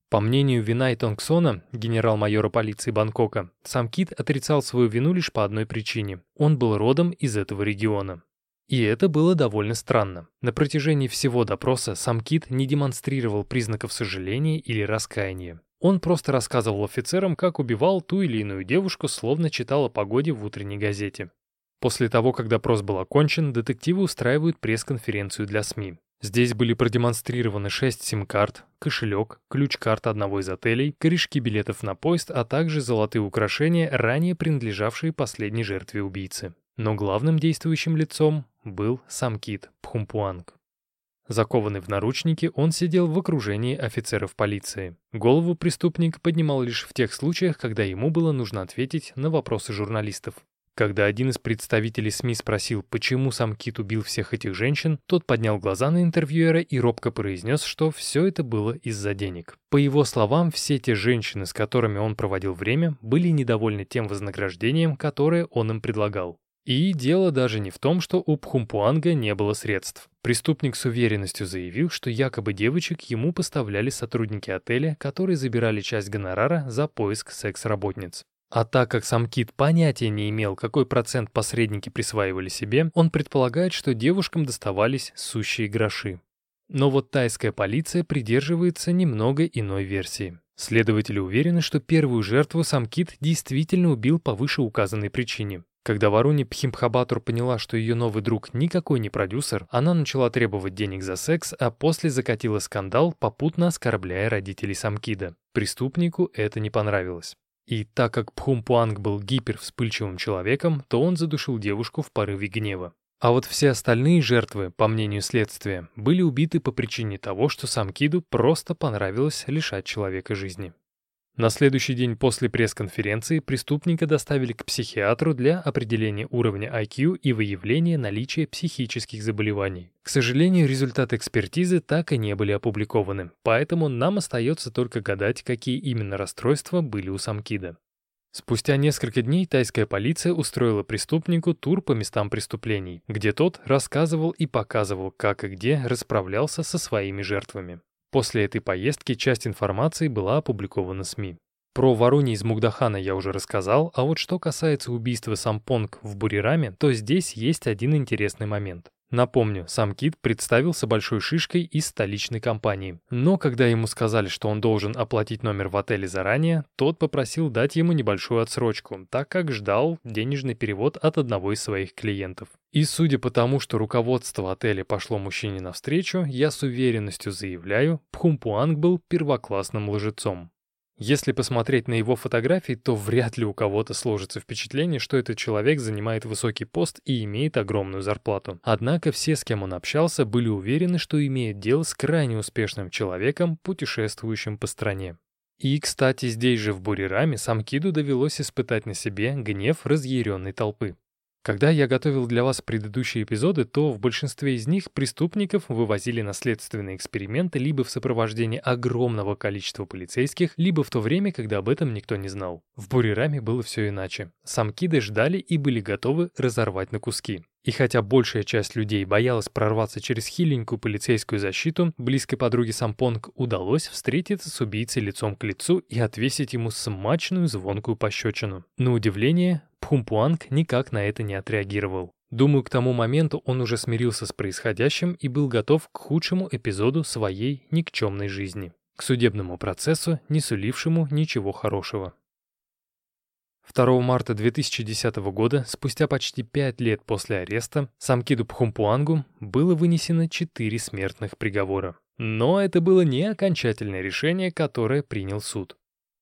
По мнению Винай Тонгсона, генерал-майора полиции Бангкока, сам Кит отрицал свою вину лишь по одной причине. Он был родом из этого региона. И это было довольно странно. На протяжении всего допроса сам Кит не демонстрировал признаков сожаления или раскаяния. Он просто рассказывал офицерам, как убивал ту или иную девушку, словно читал о погоде в утренней газете. После того, как допрос был окончен, детективы устраивают пресс-конференцию для СМИ. Здесь были продемонстрированы 6 сим-карт, кошелек, ключ-карт одного из отелей, корешки билетов на поезд, а также золотые украшения, ранее принадлежавшие последней жертве убийцы. Но главным действующим лицом был сам Кит Пхумпуанг. Закованный в наручники, он сидел в окружении офицеров полиции. Голову преступник поднимал лишь в тех случаях, когда ему было нужно ответить на вопросы журналистов. Когда один из представителей СМИ спросил, почему сам Кит убил всех этих женщин, тот поднял глаза на интервьюера и робко произнес, что все это было из-за денег. По его словам, все те женщины, с которыми он проводил время, были недовольны тем вознаграждением, которое он им предлагал. И дело даже не в том, что у Пхумпуанга не было средств. Преступник с уверенностью заявил, что якобы девочек ему поставляли сотрудники отеля, которые забирали часть гонорара за поиск секс-работниц. А так как сам Кит понятия не имел, какой процент посредники присваивали себе, он предполагает, что девушкам доставались сущие гроши. Но вот тайская полиция придерживается немного иной версии. Следователи уверены, что первую жертву сам Кит действительно убил по вышеуказанной причине. Когда Варуни Пхимхабатур поняла, что ее новый друг никакой не продюсер, она начала требовать денег за секс, а после закатила скандал, попутно оскорбляя родителей Самкида. Преступнику это не понравилось. И так как Пхумпуанг был гипервспыльчивым человеком, то он задушил девушку в порыве гнева. А вот все остальные жертвы, по мнению следствия, были убиты по причине того, что сам Киду просто понравилось лишать человека жизни. На следующий день после пресс-конференции преступника доставили к психиатру для определения уровня IQ и выявления наличия психических заболеваний. К сожалению, результаты экспертизы так и не были опубликованы, поэтому нам остается только гадать, какие именно расстройства были у Самкида. Спустя несколько дней тайская полиция устроила преступнику тур по местам преступлений, где тот рассказывал и показывал, как и где расправлялся со своими жертвами. После этой поездки часть информации была опубликована СМИ. Про Варуни из Мугдахана я уже рассказал, а вот что касается убийства Сампонг в Бурираме, то здесь есть один интересный момент. Напомню, сам Кит представился большой шишкой из столичной компании. Но когда ему сказали, что он должен оплатить номер в отеле заранее, тот попросил дать ему небольшую отсрочку, так как ждал денежный перевод от одного из своих клиентов. И судя по тому, что руководство отеля пошло мужчине навстречу, я с уверенностью заявляю, Пхумпуанг был первоклассным лжецом. Если посмотреть на его фотографии, то вряд ли у кого-то сложится впечатление, что этот человек занимает высокий пост и имеет огромную зарплату. Однако все, с кем он общался, были уверены, что имеет дело с крайне успешным человеком, путешествующим по стране. И, кстати, здесь же в Бурираме Самкиду довелось испытать на себе гнев разъяренной толпы. Когда я готовил для вас предыдущие эпизоды, то в большинстве из них преступников вывозили на следственные эксперименты либо в сопровождении огромного количества полицейских, либо в то время, когда об этом никто не знал. В Бурираме было все иначе. Самкиды ждали и были готовы разорвать на куски. И хотя большая часть людей боялась прорваться через хиленькую полицейскую защиту, близкой подруге Сампонг удалось встретиться с убийцей лицом к лицу и отвесить ему смачную звонкую пощечину. На удивление, Пхумпуанг никак на это не отреагировал. Думаю, к тому моменту он уже смирился с происходящим и был готов к худшему эпизоду своей никчемной жизни, к судебному процессу, не сулившему ничего хорошего. 2 марта 2010 года, спустя почти пять лет после ареста, Самкиду Пхумпуангу было вынесено четыре смертных приговора. Но это было не окончательное решение, которое принял суд.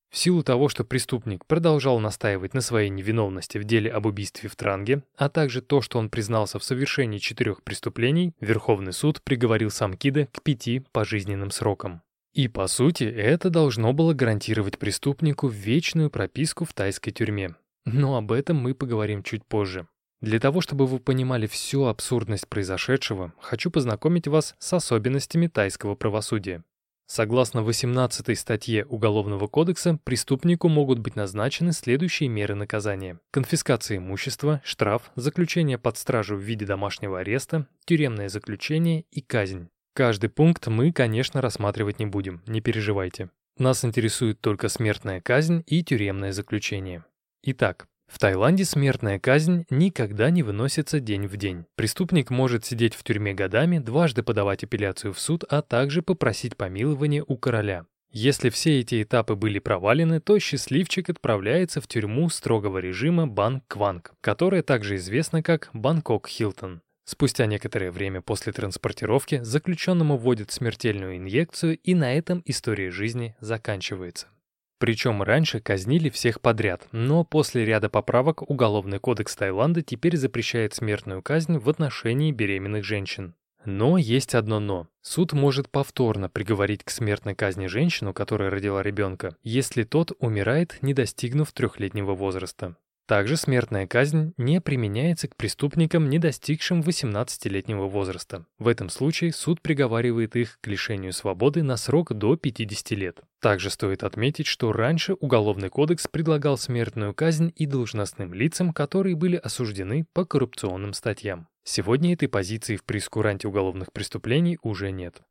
В силу того, что преступник продолжал настаивать на своей невиновности в деле об убийстве в Транге, а также то, что он признался в совершении четырех преступлений, Верховный суд приговорил Самкида к пяти пожизненным срокам. И, по сути, это должно было гарантировать преступнику вечную прописку в тайской тюрьме. Но об этом мы поговорим чуть позже. Для того, чтобы вы понимали всю абсурдность произошедшего, хочу познакомить вас с особенностями тайского правосудия. Согласно 18 статье Уголовного кодекса, преступнику могут быть назначены следующие меры наказания. Конфискация имущества, штраф, заключение под стражу в виде домашнего ареста, тюремное заключение и казнь. Каждый пункт мы, конечно, рассматривать не будем, не переживайте. Нас интересует только смертная казнь и тюремное заключение. Итак, в Таиланде смертная казнь никогда не выносится день в день. Преступник может сидеть в тюрьме годами, дважды подавать апелляцию в суд, а также попросить помилования у короля. Если все эти этапы были провалены, то счастливчик отправляется в тюрьму строгого режима Бан-Кванг, которая также известна как Бангкок-Хилтон. Спустя некоторое время после транспортировки заключенному вводят смертельную инъекцию, и на этом история жизни заканчивается. Причем раньше казнили всех подряд, но после ряда поправок Уголовный кодекс Таиланда теперь запрещает смертную казнь в отношении беременных женщин. Но есть одно «но». Суд может повторно приговорить к смертной казни женщину, которая родила ребенка, если тот умирает, не достигнув трехлетнего возраста. Также смертная казнь не применяется к преступникам, не достигшим 18-летнего возраста. В этом случае суд приговаривает их к лишению свободы на срок до 50 лет. Также стоит отметить, что раньше Уголовный кодекс предлагал смертную казнь и должностным лицам, которые были осуждены по коррупционным статьям. Сегодня этой позиции в прескуранте уголовных преступлений уже нет.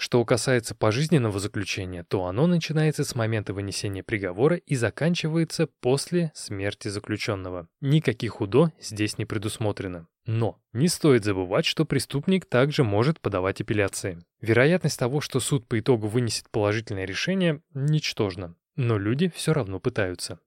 Что касается пожизненного заключения, то оно начинается с момента вынесения приговора и заканчивается после смерти заключенного. Никаких УДО здесь не предусмотрено. Но не стоит забывать, что преступник также может подавать апелляции. Вероятность того, что суд по итогу вынесет положительное решение, ничтожна. Но люди все равно пытаются.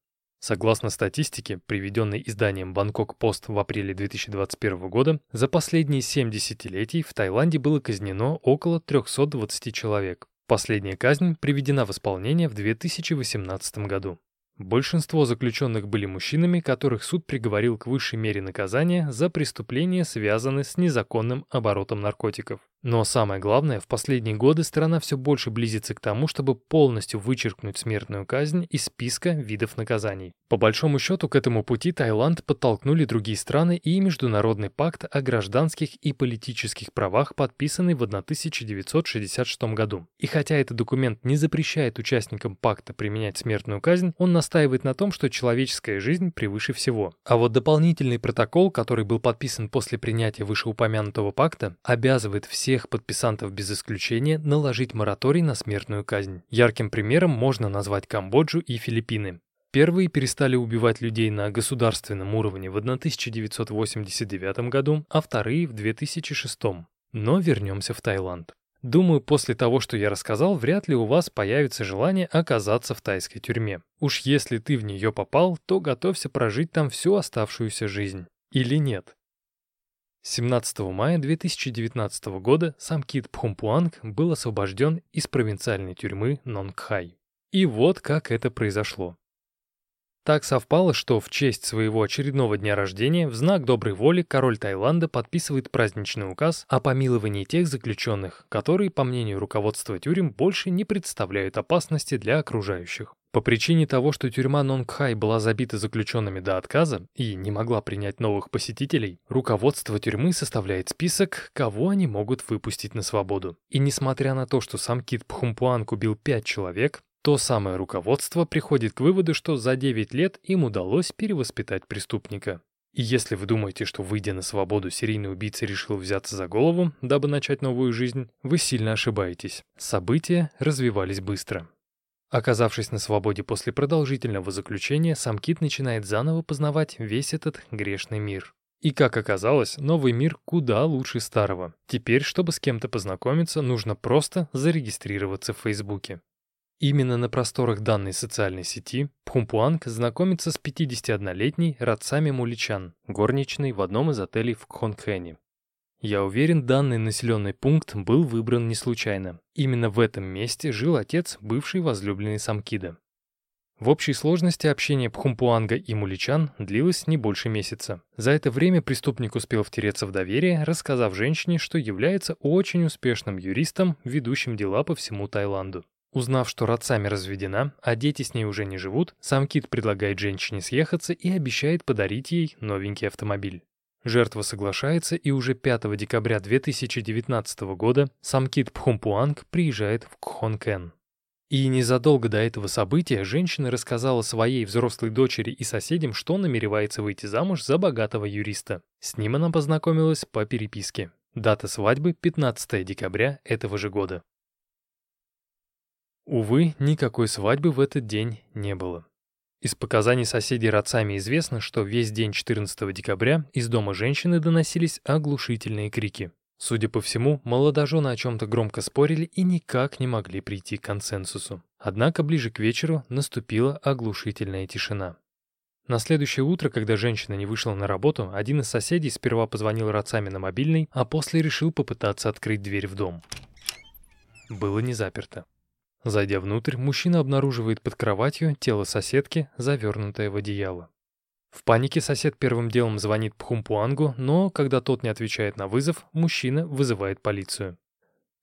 Согласно статистике, приведенной изданием Бангкок Пост в апреле 2021 года, за последние 7 десятилетий в Таиланде было казнено около 320 человек. Последняя казнь приведена в исполнение в 2018 году. Большинство заключенных были мужчинами, которых суд приговорил к высшей мере наказания за преступления, связанные с незаконным оборотом наркотиков. Но самое главное, в последние годы страна все больше близится к тому, чтобы полностью вычеркнуть смертную казнь из списка видов наказаний. По большому счету, к этому пути Таиланд подтолкнули другие страны и Международный пакт о гражданских и политических правах, подписанный в 1966 году. И хотя этот документ не запрещает участникам пакта применять смертную казнь, он настаивает на том, что человеческая жизнь превыше всего. А вот дополнительный протокол, который был подписан после принятия вышеупомянутого пакта, обязывает все всех подписантов без исключения наложить мораторий на смертную казнь. Ярким примером можно назвать Камбоджу и Филиппины. Первые перестали убивать людей на государственном уровне в 1989 году, а вторые в 2006. Но вернемся в Таиланд. Думаю, после того, что я рассказал, вряд ли у вас появится желание оказаться в тайской тюрьме. Уж если ты в нее попал, то готовься прожить там всю оставшуюся жизнь. Или нет? 17 мая 2019 года сам Кит Пхумпуанг был освобожден из провинциальной тюрьмы Нонгхай. И вот как это произошло. Так совпало, что в честь своего очередного дня рождения в знак доброй воли король Таиланда подписывает праздничный указ о помиловании тех заключенных, которые, по мнению руководства тюрем, больше не представляют опасности для окружающих. По причине того, что тюрьма Нонгхай была забита заключенными до отказа и не могла принять новых посетителей, руководство тюрьмы составляет список, кого они могут выпустить на свободу. И несмотря на то, что сам Кит Пхумпуанг убил пять человек, то самое руководство приходит к выводу, что за 9 лет им удалось перевоспитать преступника. И если вы думаете, что выйдя на свободу, серийный убийца решил взяться за голову, дабы начать новую жизнь, вы сильно ошибаетесь. События развивались быстро. Оказавшись на свободе после продолжительного заключения, сам Кит начинает заново познавать весь этот грешный мир. И как оказалось, новый мир куда лучше старого. Теперь, чтобы с кем-то познакомиться, нужно просто зарегистрироваться в Фейсбуке. Именно на просторах данной социальной сети Пхумпуанг знакомится с 51-летней Рацами Муличан, горничной в одном из отелей в Кхонхэне. Я уверен, данный населенный пункт был выбран не случайно. Именно в этом месте жил отец бывшей возлюбленной Самкида. В общей сложности общение Пхумпуанга и Муличан длилось не больше месяца. За это время преступник успел втереться в доверие, рассказав женщине, что является очень успешным юристом, ведущим дела по всему Таиланду. Узнав, что Рацами разведена, а дети с ней уже не живут, сам Кит предлагает женщине съехаться и обещает подарить ей новенький автомобиль. Жертва соглашается, и уже 5 декабря 2019 года сам Кит Пхумпуанг приезжает в Кхонкен. И незадолго до этого события женщина рассказала своей взрослой дочери и соседям, что намеревается выйти замуж за богатого юриста. С ним она познакомилась по переписке. Дата свадьбы — 15 декабря этого же года. Увы, никакой свадьбы в этот день не было. Из показаний соседей Рацами известно, что весь день 14 декабря из дома женщины доносились оглушительные крики. Судя по всему, молодожены о чем-то громко спорили и никак не могли прийти к консенсусу. Однако ближе к вечеру наступила оглушительная тишина. На следующее утро, когда женщина не вышла на работу, один из соседей сперва позвонил Рацами на мобильный, а после решил попытаться открыть дверь в дом. Было не заперто. Зайдя внутрь, мужчина обнаруживает под кроватью тело соседки, завернутое в одеяло. В панике сосед первым делом звонит Пхумпуангу, но, когда тот не отвечает на вызов, мужчина вызывает полицию.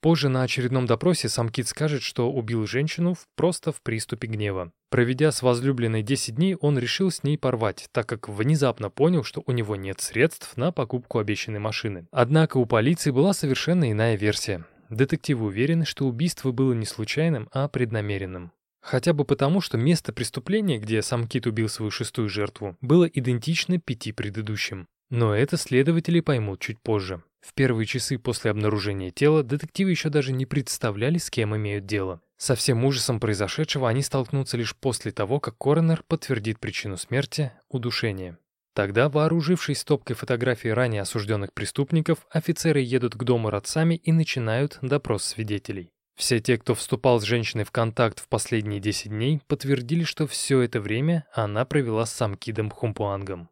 Позже на очередном допросе сам Кит скажет, что убил женщину просто в приступе гнева. Проведя с возлюбленной 10 дней, он решил с ней порвать, так как внезапно понял, что у него нет средств на покупку обещанной машины. Однако у полиции была совершенно иная версия. Детективы уверены, что убийство было не случайным, а преднамеренным. Хотя бы потому, что место преступления, где сам Кит убил свою шестую жертву, было идентично пяти предыдущим. Но это следователи поймут чуть позже. В первые часы после обнаружения тела детективы еще даже не представляли, с кем имеют дело. Со всем ужасом произошедшего они столкнутся лишь после того, как коронер подтвердит причину смерти – удушение. Тогда, вооружившись стопкой фотографий ранее осужденных преступников, офицеры едут к дому родцами и начинают допрос свидетелей. Все те, кто вступал с женщиной в контакт в последние 10 дней, подтвердили, что все это время она провела с Самкидом Хумпуангом.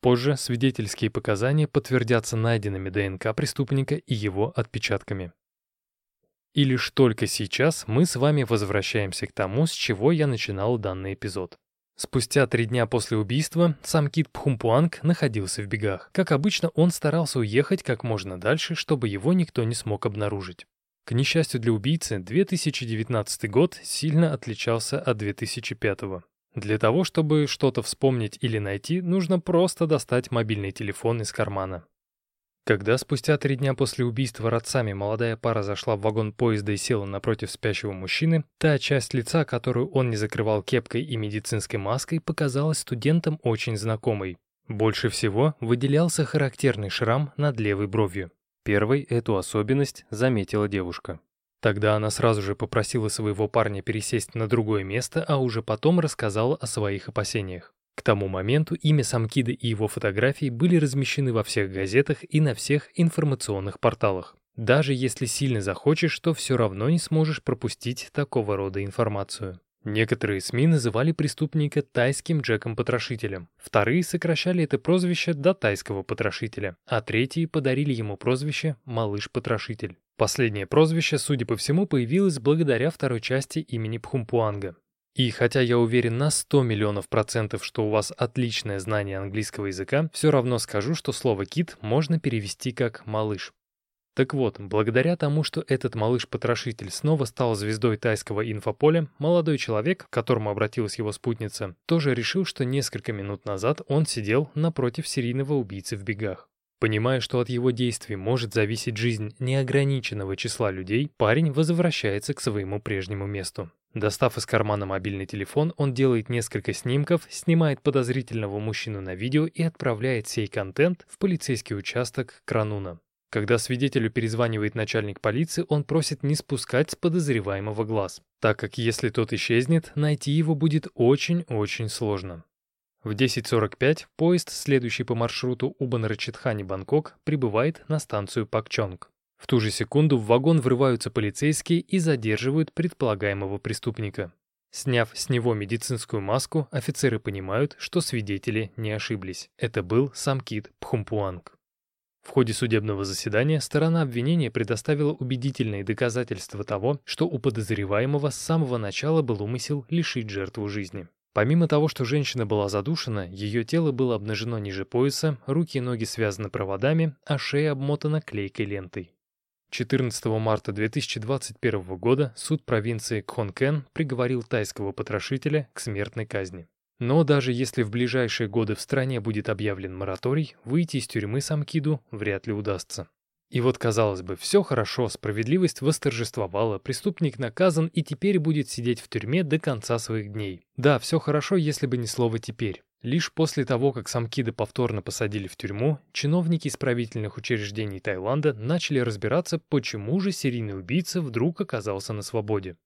Позже свидетельские показания подтвердятся найденными ДНК преступника и его отпечатками. И лишь только сейчас мы с вами возвращаемся к тому, с чего я начинал данный эпизод. Спустя три дня после убийства сам Кит Пхумпуанг находился в бегах. Как обычно, он старался уехать как можно дальше, чтобы его никто не смог обнаружить. К несчастью для убийцы, 2019 год сильно отличался от 2005 -го. Для того, чтобы что-то вспомнить или найти, нужно просто достать мобильный телефон из кармана. Когда спустя три дня после убийства родцами молодая пара зашла в вагон поезда и села напротив спящего мужчины, та часть лица, которую он не закрывал кепкой и медицинской маской, показалась студентам очень знакомой. Больше всего выделялся характерный шрам над левой бровью. Первой эту особенность заметила девушка. Тогда она сразу же попросила своего парня пересесть на другое место, а уже потом рассказала о своих опасениях. К тому моменту имя Самкида и его фотографии были размещены во всех газетах и на всех информационных порталах. Даже если сильно захочешь, то все равно не сможешь пропустить такого рода информацию. Некоторые СМИ называли преступника тайским Джеком-потрошителем, вторые сокращали это прозвище до тайского потрошителя, а третьи подарили ему прозвище «малыш-потрошитель». Последнее прозвище, судя по всему, появилось благодаря второй части имени Пхумпуанга. И хотя я уверен на 100 миллионов процентов, что у вас отличное знание английского языка, все равно скажу, что слово «кит» можно перевести как «малыш». Так вот, благодаря тому, что этот малыш-потрошитель снова стал звездой тайского инфополя, молодой человек, к которому обратилась его спутница, тоже решил, что несколько минут назад он сидел напротив серийного убийцы в бегах. Понимая, что от его действий может зависеть жизнь неограниченного числа людей, парень возвращается к своему прежнему месту. Достав из кармана мобильный телефон, он делает несколько снимков, снимает подозрительного мужчину на видео и отправляет сей контент в полицейский участок Крануна. Когда свидетелю перезванивает начальник полиции, он просит не спускать с подозреваемого глаз, так как если тот исчезнет, найти его будет очень-очень сложно. В 10.45 поезд, следующий по маршруту Убан-Рачитхани-Бангкок, прибывает на станцию Пакчонг. В ту же секунду в вагон врываются полицейские и задерживают предполагаемого преступника. Сняв с него медицинскую маску, офицеры понимают, что свидетели не ошиблись. Это был Самкит Пхумпуанг. В ходе судебного заседания сторона обвинения предоставила убедительные доказательства того, что у подозреваемого с самого начала был умысел лишить жертву жизни. Помимо того, что женщина была задушена, ее тело было обнажено ниже пояса, руки и ноги связаны проводами, а шея обмотана клейкой лентой. 14 марта 2021 года суд провинции Кхонкен приговорил тайского потрошителя к смертной казни. Но даже если в ближайшие годы в стране будет объявлен мораторий, выйти из тюрьмы Самкиду вряд ли удастся. И вот, казалось бы, все хорошо, справедливость восторжествовала, преступник наказан и теперь будет сидеть в тюрьме до конца своих дней. Да, все хорошо, если бы не слово «теперь». Лишь после того, как Самкида повторно посадили в тюрьму, чиновники исправительных учреждений Таиланда начали разбираться, почему же серийный убийца вдруг оказался на свободе.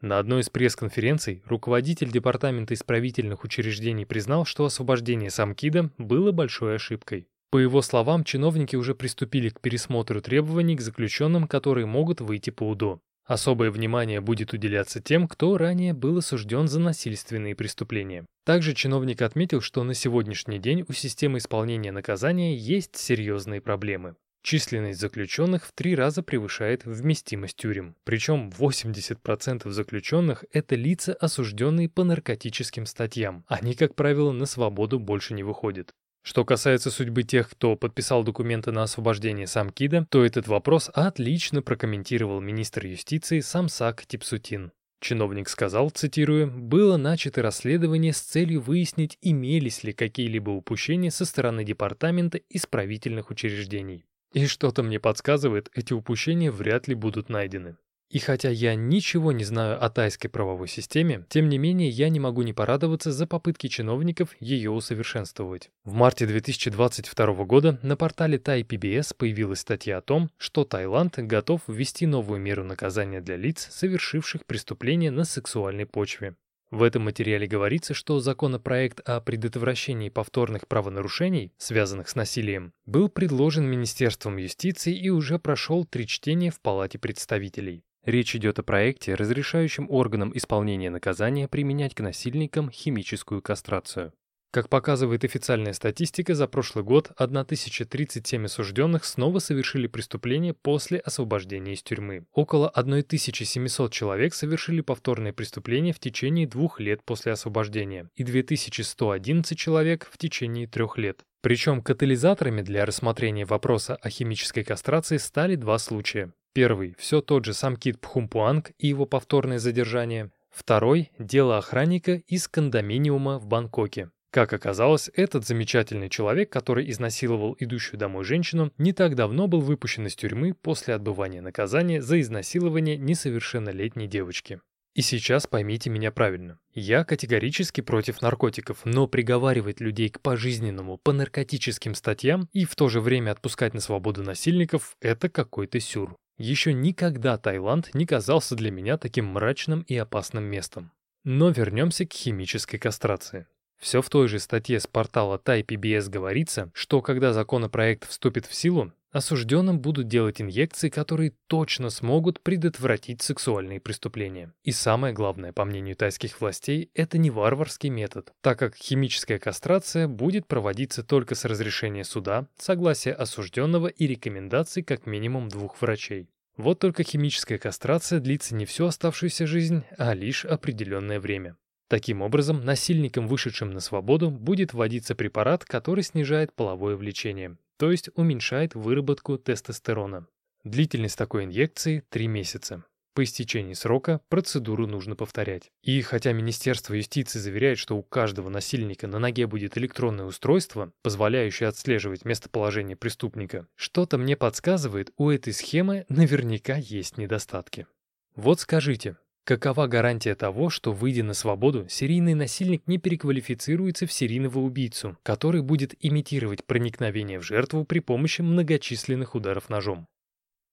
На одной из пресс-конференций руководитель департамента исправительных учреждений признал, что освобождение Самкида было большой ошибкой. По его словам, чиновники уже приступили к пересмотру требований к заключенным, которые могут выйти по УДО. Особое внимание будет уделяться тем, кто ранее был осужден за насильственные преступления. Также чиновник отметил, что на сегодняшний день у системы исполнения наказания есть серьезные проблемы. Численность заключенных в три раза превышает вместимость тюрем. Причем 80% заключенных – это лица, осужденные по наркотическим статьям. Они, как правило, на свободу больше не выходят. Что касается судьбы тех, кто подписал документы на освобождение Самкида, то этот вопрос отлично прокомментировал министр юстиции Самсак Типсутин. Чиновник сказал, цитирую, «было начато расследование с целью выяснить, имелись ли какие-либо упущения со стороны департамента исправительных учреждений. И что-то мне подсказывает, эти упущения вряд ли будут найдены. И хотя я ничего не знаю о тайской правовой системе, тем не менее я не могу не порадоваться за попытки чиновников ее усовершенствовать. В марте 2022 года на портале Тай PBS появилась статья о том, что Таиланд готов ввести новую меру наказания для лиц, совершивших преступления на сексуальной почве. В этом материале говорится, что законопроект о предотвращении повторных правонарушений, связанных с насилием, был предложен Министерством юстиции и уже прошел три чтения в Палате представителей. Речь идет о проекте, разрешающем органам исполнения наказания применять к насильникам химическую кастрацию. Как показывает официальная статистика, за прошлый год 1037 осужденных снова совершили преступление после освобождения из тюрьмы. Около 1700 человек совершили повторные преступления в течение двух лет после освобождения и 2111 человек в течение трех лет. Причем катализаторами для рассмотрения вопроса о химической кастрации стали два случая. Первый – все тот же сам Кит Пхумпуанг и его повторное задержание. Второй – дело охранника из кондоминиума в Бангкоке. Как оказалось, этот замечательный человек, который изнасиловал идущую домой женщину, не так давно был выпущен из тюрьмы после отбывания наказания за изнасилование несовершеннолетней девочки. И сейчас поймите меня правильно. Я категорически против наркотиков, но приговаривать людей к пожизненному по наркотическим статьям и в то же время отпускать на свободу насильников – это какой-то сюр. Еще никогда Таиланд не казался для меня таким мрачным и опасным местом. Но вернемся к химической кастрации. Все в той же статье с портала TaiPBS говорится, что когда законопроект вступит в силу, осужденным будут делать инъекции, которые точно смогут предотвратить сексуальные преступления. И самое главное, по мнению тайских властей, это не варварский метод, так как химическая кастрация будет проводиться только с разрешения суда, согласия осужденного и рекомендаций как минимум двух врачей. Вот только химическая кастрация длится не всю оставшуюся жизнь, а лишь определенное время. Таким образом, насильникам, вышедшим на свободу, будет вводиться препарат, который снижает половое влечение, то есть уменьшает выработку тестостерона. Длительность такой инъекции – 3 месяца. По истечении срока процедуру нужно повторять. И хотя Министерство юстиции заверяет, что у каждого насильника на ноге будет электронное устройство, позволяющее отслеживать местоположение преступника, что-то мне подсказывает, у этой схемы наверняка есть недостатки. Вот скажите, какова гарантия того, что, выйдя на свободу, серийный насильник не переквалифицируется в серийного убийцу, который будет имитировать проникновение в жертву при помощи многочисленных ударов ножом?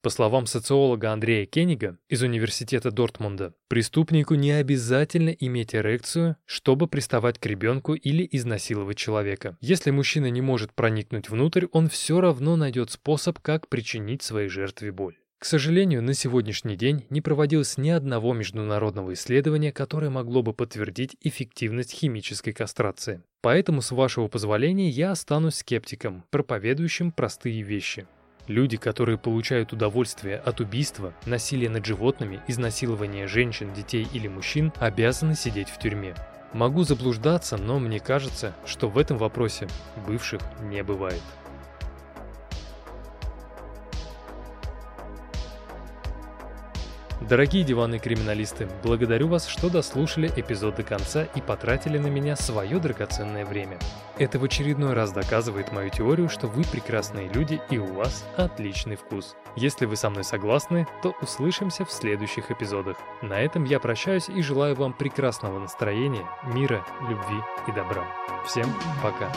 По словам социолога Андрея Кеннига из Университета Дортмунда, преступнику не обязательно иметь эрекцию, чтобы приставать к ребенку или изнасиловать человека. Если мужчина не может проникнуть внутрь, он все равно найдет способ, как причинить своей жертве боль. К сожалению, на сегодняшний день не проводилось ни одного международного исследования, которое могло бы подтвердить эффективность химической кастрации. Поэтому, с вашего позволения, я останусь скептиком, проповедующим простые вещи. Люди, которые получают удовольствие от убийства, насилия над животными, изнасилования женщин, детей или мужчин, обязаны сидеть в тюрьме. Могу заблуждаться, но мне кажется, что в этом вопросе бывших не бывает. Дорогие диванные криминалисты, благодарю вас, что дослушали эпизод до конца и потратили на меня свое драгоценное время. Это в очередной раз доказывает мою теорию, что вы прекрасные люди и у вас отличный вкус. Если вы со мной согласны, то услышимся в следующих эпизодах. На этом я прощаюсь и желаю вам прекрасного настроения, мира, любви и добра. Всем пока!